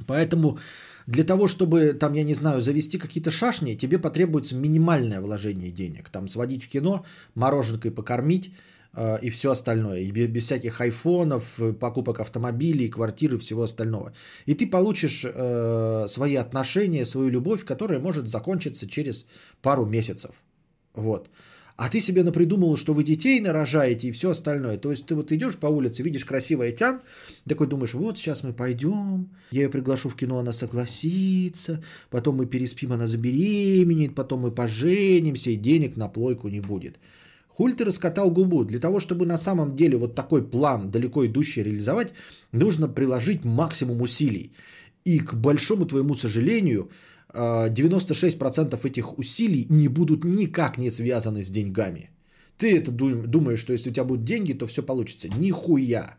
Поэтому для того, чтобы, там, я не знаю, завести какие-то шашни, тебе потребуется минимальное вложение денег. Там сводить в кино, мороженкой покормить, и все остальное. И без всяких айфонов, покупок автомобилей, квартиры и всего остального. И ты получишь э, свои отношения, свою любовь, которая может закончиться через пару месяцев. Вот. А ты себе напридумал, что вы детей нарожаете и все остальное. То есть ты вот идешь по улице, видишь красивая тян, такой думаешь, вот сейчас мы пойдем, я ее приглашу в кино, она согласится, потом мы переспим, она забеременеет, потом мы поженимся, и денег на плойку не будет. Хуль ты раскатал губу. Для того, чтобы на самом деле вот такой план далеко идущий реализовать, нужно приложить максимум усилий. И к большому твоему сожалению, 96% э, этих усилий не будут никак не связаны с деньгами. Ты это думаешь, что если у тебя будут деньги, то все получится. Нихуя.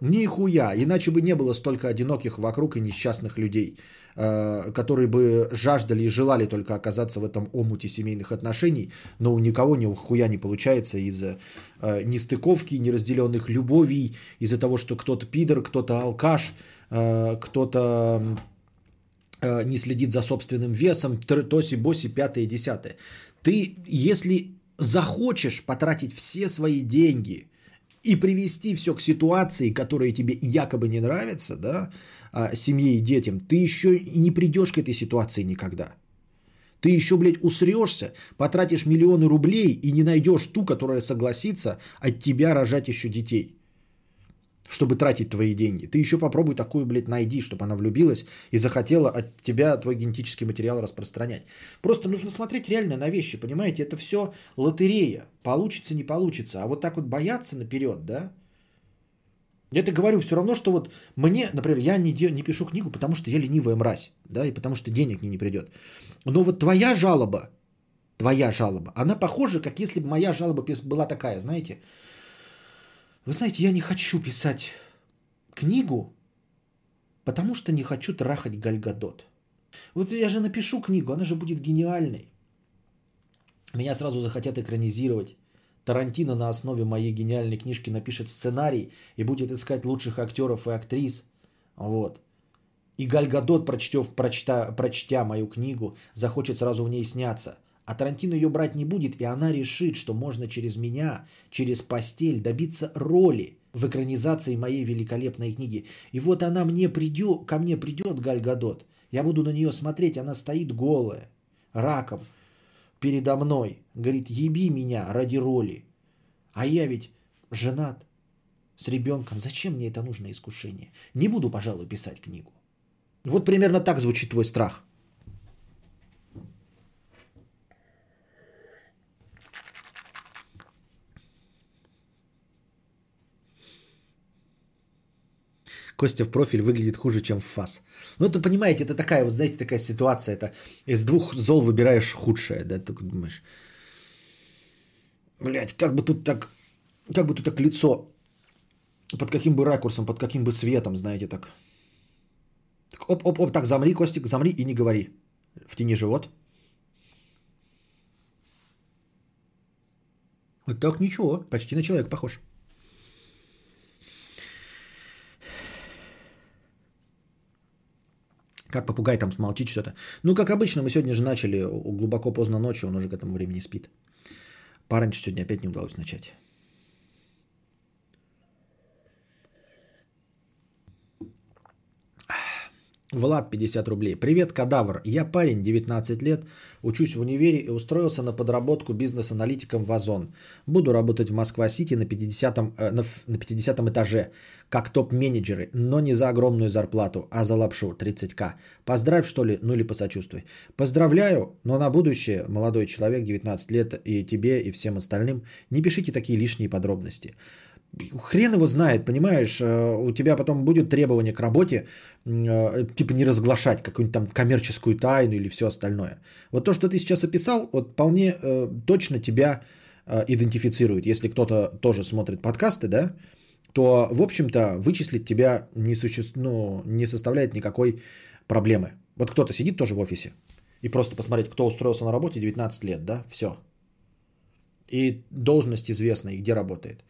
Нихуя. Иначе бы не было столько одиноких вокруг и несчастных людей. Э, которые бы жаждали и желали только оказаться в этом омуте семейных отношений, но у никого ни хуя не получается из-за э, нестыковки, неразделенных любовей, из-за того, что кто-то пидор, кто-то алкаш, э, кто-то не следит за собственным весом, тоси, боси, пятое, и десятое. Ты, если захочешь потратить все свои деньги и привести все к ситуации, которая тебе якобы не нравится, да, а, семье и детям, ты еще и не придешь к этой ситуации никогда. Ты еще, блядь, усрешься, потратишь миллионы рублей и не найдешь ту, которая согласится от тебя рожать еще детей. Чтобы тратить твои деньги. Ты еще попробуй такую, блядь, найди, чтобы она влюбилась и захотела от тебя твой генетический материал распространять. Просто нужно смотреть реально на вещи, понимаете? Это все лотерея. Получится, не получится. А вот так вот бояться наперед, да? Я это говорю все равно, что вот мне, например, я не, не пишу книгу, потому что я ленивая мразь, да, и потому что денег мне не придет. Но вот твоя жалоба, твоя жалоба, она похожа, как если бы моя жалоба была такая, знаете. Вы знаете, я не хочу писать книгу, потому что не хочу трахать Гальгадот. Вот я же напишу книгу, она же будет гениальной. Меня сразу захотят экранизировать. Тарантино на основе моей гениальной книжки напишет сценарий и будет искать лучших актеров и актрис. Вот. И Гальгадот, прочтев, прочта, прочтя мою книгу, захочет сразу в ней сняться. А Тарантино ее брать не будет, и она решит, что можно через меня, через постель добиться роли в экранизации моей великолепной книги. И вот она мне придет, ко мне придет Гальгадот. Я буду на нее смотреть, она стоит голая, раком, передо мной, говорит, еби меня ради роли. А я ведь женат с ребенком. Зачем мне это нужно искушение? Не буду, пожалуй, писать книгу. Вот примерно так звучит твой страх. Костя в профиль выглядит хуже, чем в фас. Ну, это понимаете, это такая вот, знаете, такая ситуация. Это из двух зол выбираешь худшее, да, ты думаешь. Блять, как бы тут так, как бы тут так лицо, под каким бы ракурсом, под каким бы светом, знаете, так. так оп, оп, оп, так, замри, Костик, замри и не говори. В тени живот. Вот так ничего, почти на человека похож. Как попугай там смолчит что-то. Ну, как обычно, мы сегодня же начали глубоко поздно ночью, он уже к этому времени спит. Пораньше сегодня опять не удалось начать. Влад, 50 рублей. Привет, кадавр. Я парень, 19 лет, учусь в универе и устроился на подработку бизнес-аналитиком в Озон. Буду работать в Москва-Сити на 50, э, на, на 50 этаже, как топ-менеджеры, но не за огромную зарплату, а за лапшу 30к. Поздравь, что ли, ну или посочувствуй. Поздравляю, но на будущее, молодой человек, 19 лет, и тебе, и всем остальным, не пишите такие лишние подробности хрен его знает, понимаешь, э, у тебя потом будет требование к работе, э, типа не разглашать какую-нибудь там коммерческую тайну или все остальное. Вот то, что ты сейчас описал, вот вполне э, точно тебя идентифицирует. Если кто-то тоже смотрит подкасты, да, то, в общем-то, вычислить тебя не, суще... ну, не составляет никакой проблемы. Вот кто-то сидит тоже в офисе и просто посмотреть, кто устроился на работе 19 лет, да, все. И должность известна, и где работает.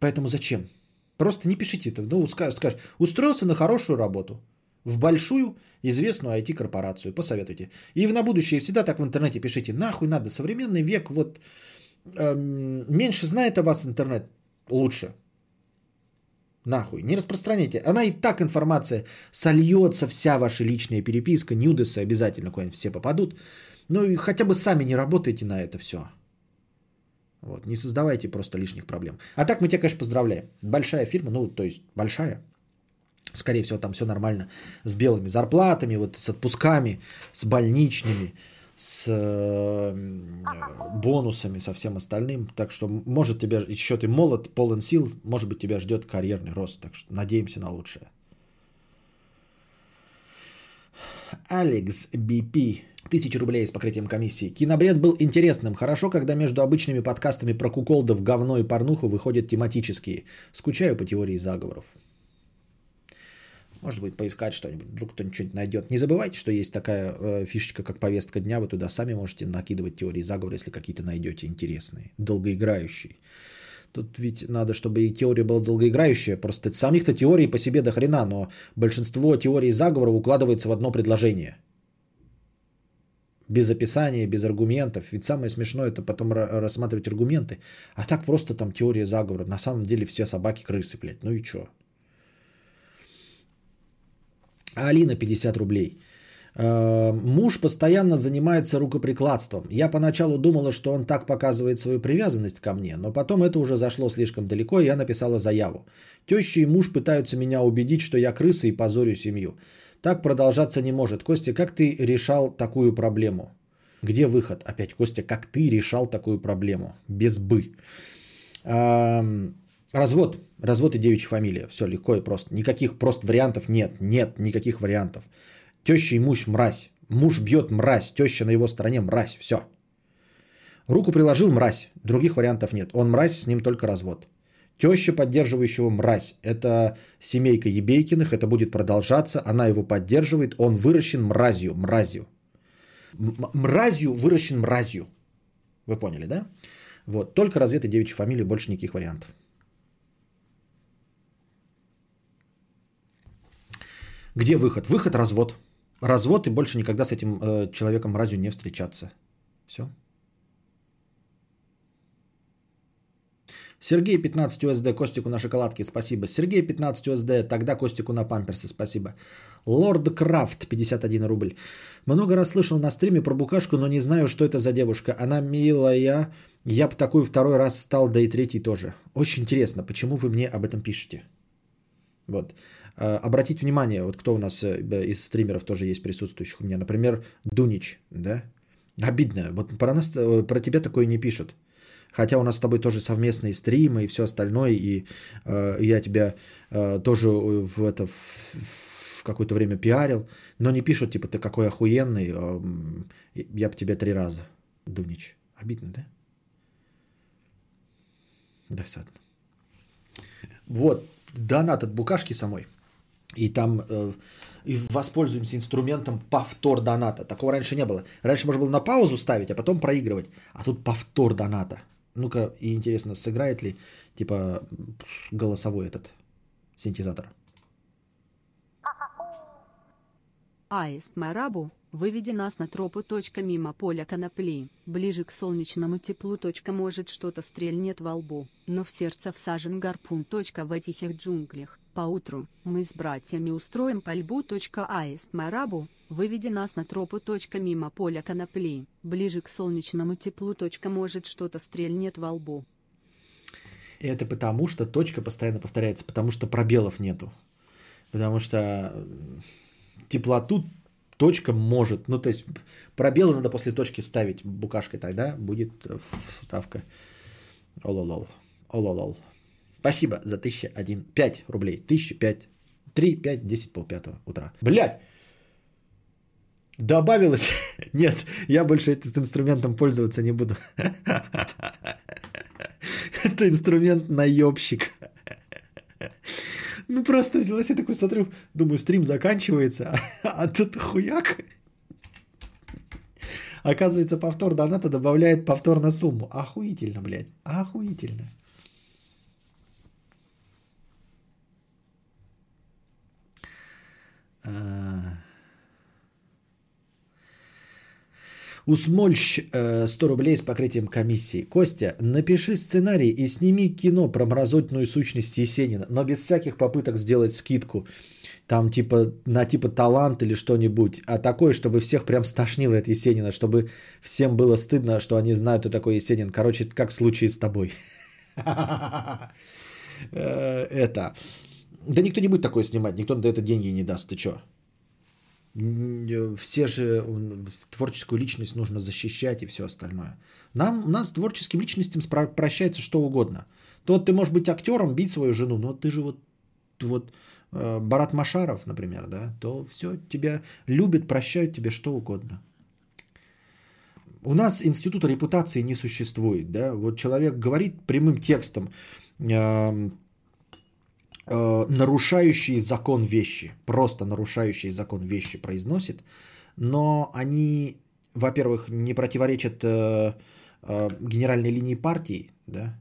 Поэтому зачем? Просто не пишите это. Ну, скажешь, устроился на хорошую работу. В большую известную IT-корпорацию. Посоветуйте. И на будущее всегда так в интернете пишите. Нахуй надо. Современный век. Вот эм, меньше знает о вас интернет. Лучше. Нахуй. Не распространяйте. Она и так информация сольется, вся ваша личная переписка, нюдесы обязательно куда-нибудь все попадут. Ну и хотя бы сами не работайте на это все. Вот, не создавайте просто лишних проблем. А так мы тебя, конечно, поздравляем. Большая фирма, ну, то есть большая. Скорее всего, там все нормально с белыми зарплатами, вот с отпусками, с больничными, с э, бонусами, со всем остальным. Так что, может, тебя еще ты молод, полон сил, может быть, тебя ждет карьерный рост. Так что надеемся на лучшее. Алекс BP Тысяча рублей с покрытием комиссии. Кинобред был интересным. Хорошо, когда между обычными подкастами про куколдов, говно и порнуху выходят тематические. Скучаю по теории заговоров. Может быть, поискать что-нибудь. Вдруг кто-нибудь что-нибудь найдет. Не забывайте, что есть такая э, фишечка, как повестка дня. Вы туда сами можете накидывать теории заговора, если какие-то найдете интересные, долгоиграющие. Тут ведь надо, чтобы и теория была долгоиграющая. Просто самих-то теорий по себе до хрена, но большинство теорий заговора укладывается в одно предложение – без описания, без аргументов. Ведь самое смешное это потом рассматривать аргументы. А так просто там теория заговора. На самом деле все собаки крысы, блядь. Ну и чё? Алина 50 рублей. Э, муж постоянно занимается рукоприкладством. Я поначалу думала, что он так показывает свою привязанность ко мне, но потом это уже зашло слишком далеко, и я написала заяву. Теща и муж пытаются меня убедить, что я крыса и позорю семью. Так продолжаться не может. Костя, как ты решал такую проблему? Где выход? Опять, Костя, как ты решал такую проблему? Без бы. развод. Развод и девичья фамилия. Все легко и просто. Никаких просто вариантов нет. Нет никаких вариантов. Теща и муж мразь. Муж бьет мразь. Теща на его стороне мразь. Все. Руку приложил мразь. Других вариантов нет. Он мразь, с ним только развод. Теща поддерживающего мразь. Это семейка Ебейкиных, это будет продолжаться. Она его поддерживает. Он выращен мразью, мразью. Мразью выращен мразью. Вы поняли, да? Вот. Только развед и девичья фамилия, больше никаких вариантов. Где выход? Выход развод. Развод и больше никогда с этим э, человеком мразью не встречаться. Все. Сергей 15 USD, Костику на шоколадке, спасибо. Сергей 15 USD, тогда Костику на памперсы, спасибо. Лорд Крафт 51 рубль. Много раз слышал на стриме про букашку, но не знаю, что это за девушка. Она милая, я бы такую второй раз стал, да и третий тоже. Очень интересно, почему вы мне об этом пишете? Вот. А, обратите внимание, вот кто у нас э, из стримеров тоже есть присутствующих у меня. Например, Дунич, да? Обидно. Вот про, нас, э, про тебя такое не пишут. Хотя у нас с тобой тоже совместные стримы и все остальное, и э, я тебя э, тоже в это в, в какое-то время пиарил, но не пишут, типа, ты какой охуенный, э, я бы тебе три раза, Дунич. Обидно, да? Досадно. Вот, донат от букашки самой. И там э, и воспользуемся инструментом повтор доната. Такого раньше не было. Раньше можно было на паузу ставить, а потом проигрывать. А тут повтор доната. Ну-ка, и интересно, сыграет ли типа голосовой этот синтезатор. Аист Марабу, выведи нас на тропу. Точка мимо поля конопли, ближе к солнечному теплу. Точка может что-то стрельнет во лбу, но в сердце всажен гарпун. Точка в тихих джунглях. Поутру мы с братьями устроим пальбу. Аист Марабу, выведи нас на тропу. Мимо поля конопли, ближе к солнечному теплу. Может что-то стрельнет во лбу. Это потому, что точка постоянно повторяется, потому что пробелов нету. Потому что теплоту точка может, ну то есть пробелы надо после точки ставить букашкой, тогда будет вставка ололол. Ололол. Спасибо за 1001. 5 рублей. 1005. 3, 5, 10, полпятого утра. Блять! Добавилось? Нет, я больше этим инструментом пользоваться не буду. Это инструмент наебщик. Ну просто взялась, я такой смотрю, думаю, стрим заканчивается, а, тут хуяк. Оказывается, повтор доната добавляет повтор на сумму. Охуительно, блядь. Охуительно. Усмольщ 100 э, рублей с покрытием комиссии. Костя, напиши сценарий и сними кино про мразотную сущность Есенина, но без всяких попыток сделать скидку. Там типа на типа талант или что-нибудь, а такое, чтобы всех прям стошнило от Есенина, чтобы всем было стыдно, что они знают, кто такой Есенин. Короче, как в случае с тобой. Э, это. Да никто не будет такое снимать, никто на это деньги не даст. Ты чё? все же творческую личность нужно защищать и все остальное. Нам, у нас творческим личностям прощается что угодно. То вот ты можешь быть актером, бить свою жену, но ты же вот, вот э, Барат Машаров, например, да, то все, тебя любят, прощают тебе что угодно. У нас института репутации не существует, да, вот человек говорит прямым текстом, э, э, нарушающие закон вещи, просто нарушающие закон вещи произносит, но они, во-первых, не противоречат э, э, генеральной линии партии, да,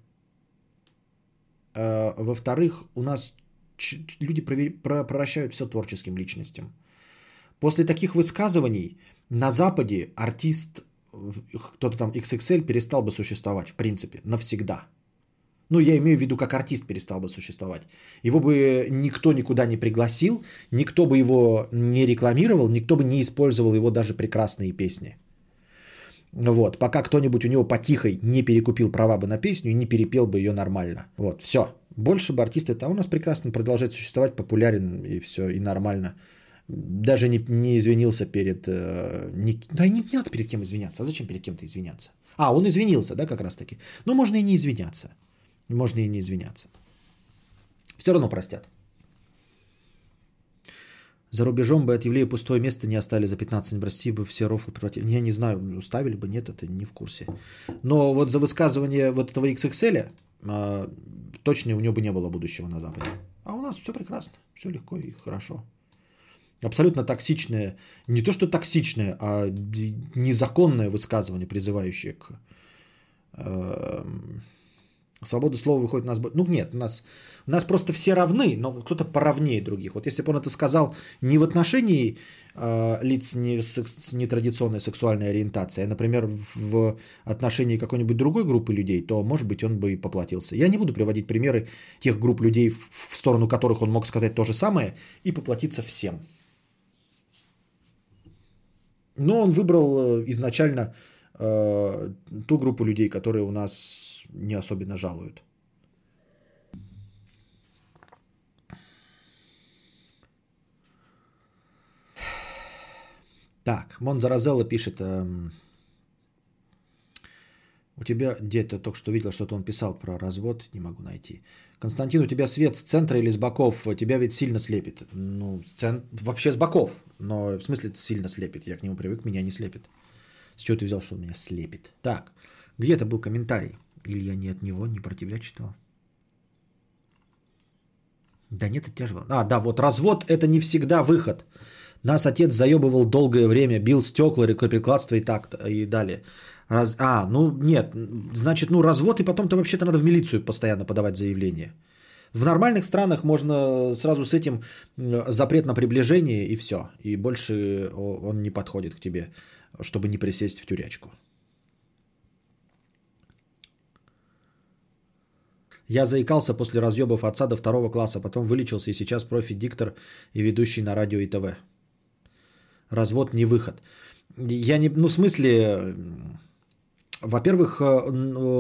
э, во-вторых, у нас ч- люди превращают все творческим личностям. После таких высказываний на Западе артист, кто-то там XXL перестал бы существовать, в принципе, навсегда. Ну, я имею в виду, как артист перестал бы существовать. Его бы никто никуда не пригласил, никто бы его не рекламировал, никто бы не использовал его даже прекрасные песни. Вот, пока кто-нибудь у него потихой не перекупил права бы на песню и не перепел бы ее нормально. Вот, все. Больше бы артисты, а у нас прекрасно продолжает существовать, популярен и все, и нормально. Даже не, не извинился перед... Э, не, да не, не надо перед кем извиняться. А зачем перед кем-то извиняться? А, он извинился, да, как раз таки. Ну, можно и не извиняться. Можно и не извиняться. Все равно простят. За рубежом бы от еврея пустое место не оставили за 15 в России бы все рофлы превратили. Я не знаю, уставили бы, нет, это не в курсе. Но вот за высказывание вот этого XXL а, точно у него бы не было будущего на Западе. А у нас все прекрасно, все легко и хорошо. Абсолютно токсичное, не то что токсичное, а незаконное высказывание, призывающее к э, Свобода слова выходит у нас... Ну нет, у нас, у нас просто все равны, но кто-то поровнее других. Вот если бы он это сказал не в отношении э, лиц не с, нетрадиционной сексуальной ориентацией, а, например, в, в отношении какой-нибудь другой группы людей, то, может быть, он бы и поплатился. Я не буду приводить примеры тех групп людей, в, в сторону которых он мог сказать то же самое и поплатиться всем. Но он выбрал э, изначально э, ту группу людей, которые у нас не особенно жалуют. Так, Монзаразелла пишет, эм, У тебя где-то только что видел, что-то он писал про развод, не могу найти. Константин, у тебя свет с центра или с боков? Тебя ведь сильно слепит. Ну, с цен... вообще с боков, но в смысле сильно слепит. Я к нему привык, меня не слепит. С чего ты взял, что он меня слепит? Так, где-то был комментарий. Или я не от него, не про тебя читал? Да нет, это тяжело. А, да, вот развод это не всегда выход. Нас отец заебывал долгое время, бил стекла, рукоприкладство и так, и далее. Раз... А, ну нет, значит, ну развод, и потом-то вообще-то надо в милицию постоянно подавать заявление. В нормальных странах можно сразу с этим запрет на приближение и все. И больше он не подходит к тебе, чтобы не присесть в тюрячку. Я заикался после разъебов отца до второго класса, потом вылечился и сейчас профи-диктор и ведущий на радио и ТВ. Развод не выход. Я не, ну в смысле, во-первых, э,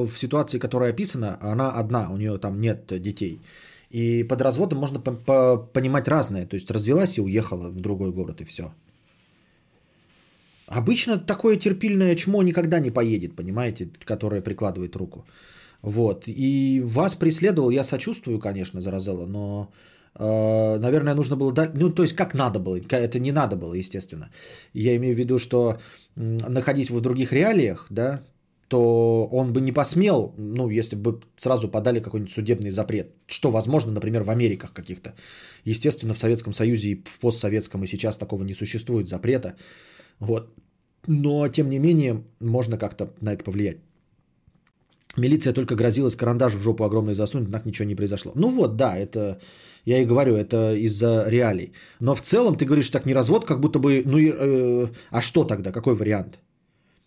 в ситуации, которая описана, она одна, у нее там нет детей. И под разводом можно понимать разное. То есть развелась и уехала в другой город, и все. Обычно такое терпильное чмо никогда не поедет, понимаете, которое прикладывает руку. Вот. И вас преследовал, я сочувствую, конечно, Заразела, но, э, наверное, нужно было дать, ну, то есть, как надо было, это не надо было, естественно. Я имею в виду, что находясь в других реалиях, да, то он бы не посмел, ну, если бы сразу подали какой-нибудь судебный запрет, что возможно, например, в Америках каких-то. Естественно, в Советском Союзе и в постсоветском и сейчас такого не существует запрета. Вот. Но, тем не менее, можно как-то на это повлиять. Милиция только грозилась карандаш в жопу огромный засунуть, так ничего не произошло. Ну вот, да, это, я и говорю, это из-за реалий. Но в целом ты говоришь так не развод, как будто бы, ну э, а что тогда, какой вариант?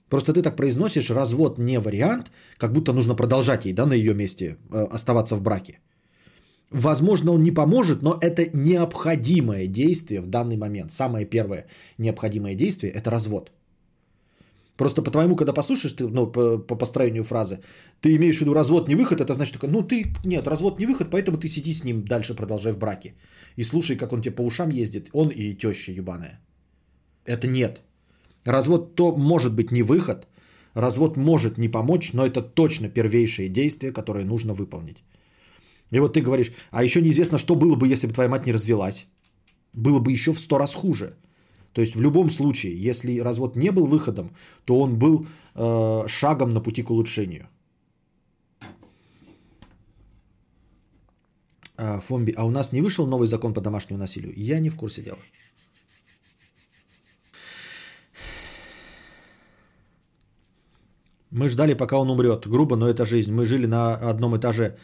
Просто ты так произносишь, развод не вариант, как будто нужно продолжать ей, да, на ее месте э, оставаться в браке. Возможно, он не поможет, но это необходимое действие в данный момент. Самое первое необходимое действие – это развод. Просто по-твоему, когда послушаешь, ты, ну, по, по построению фразы, ты имеешь в виду развод не выход, это значит ну ты, нет, развод не выход, поэтому ты сиди с ним дальше, продолжай в браке. И слушай, как он тебе по ушам ездит, он и теща ебаная. Это нет. Развод то может быть не выход, развод может не помочь, но это точно первейшее действие, которое нужно выполнить. И вот ты говоришь, а еще неизвестно, что было бы, если бы твоя мать не развелась. Было бы еще в сто раз хуже. То есть в любом случае, если развод не был выходом, то он был э, шагом на пути к улучшению. А, Фомби, а у нас не вышел новый закон по домашнему насилию? Я не в курсе дела. Мы ждали, пока он умрет. Грубо, но это жизнь. Мы жили на одном этаже.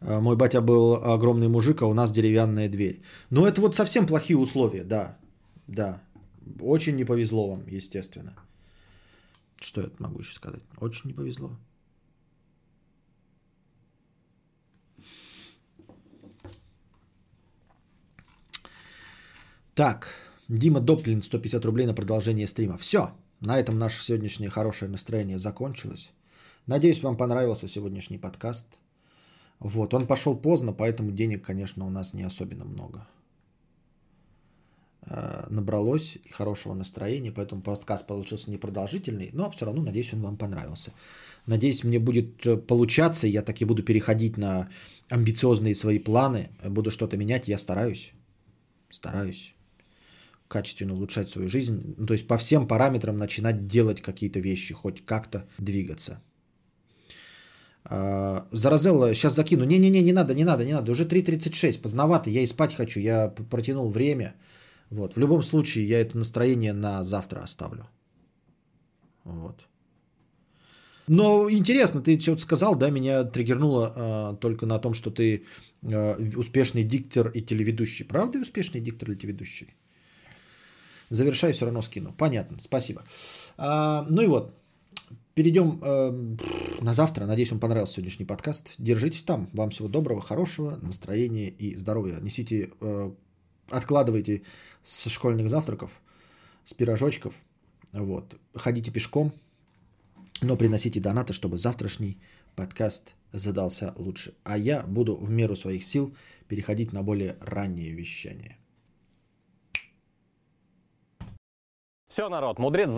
А, мой батя был огромный мужик, а у нас деревянная дверь. Но это вот совсем плохие условия, да. Да. Очень не повезло вам, естественно. Что я могу еще сказать? Очень не повезло. Так, Дима Доплин, 150 рублей на продолжение стрима. Все, на этом наше сегодняшнее хорошее настроение закончилось. Надеюсь, вам понравился сегодняшний подкаст. Вот, он пошел поздно, поэтому денег, конечно, у нас не особенно много. Э, набралось хорошего настроения, поэтому подкаст получился непродолжительный, но все равно, надеюсь, он вам понравился. Надеюсь, мне будет э, получаться, я так и буду переходить на амбициозные свои планы, буду что-то менять, я стараюсь, стараюсь качественно улучшать свою жизнь, ну, то есть по всем параметрам начинать делать какие-то вещи, хоть как-то двигаться. А, Заразелла, сейчас закину. Не-не-не, не надо, не надо, не надо. Уже 3.36, поздновато, я и спать хочу. Я протянул время. Вот. В любом случае, я это настроение на завтра оставлю. Вот. Но интересно, ты что-то сказал, да, меня триггернуло э, только на том, что ты э, успешный диктор и телеведущий. Правда успешный диктор или телеведущий? Завершаю, все равно скину. Понятно, спасибо. А, ну и вот, перейдем э, на завтра. Надеюсь, вам понравился сегодняшний подкаст. Держитесь там. Вам всего доброго, хорошего настроения и здоровья. Несите э, откладывайте с школьных завтраков, с пирожочков, вот, ходите пешком, но приносите донаты, чтобы завтрашний подкаст задался лучше. А я буду в меру своих сил переходить на более раннее вещание. Все, народ, мудрец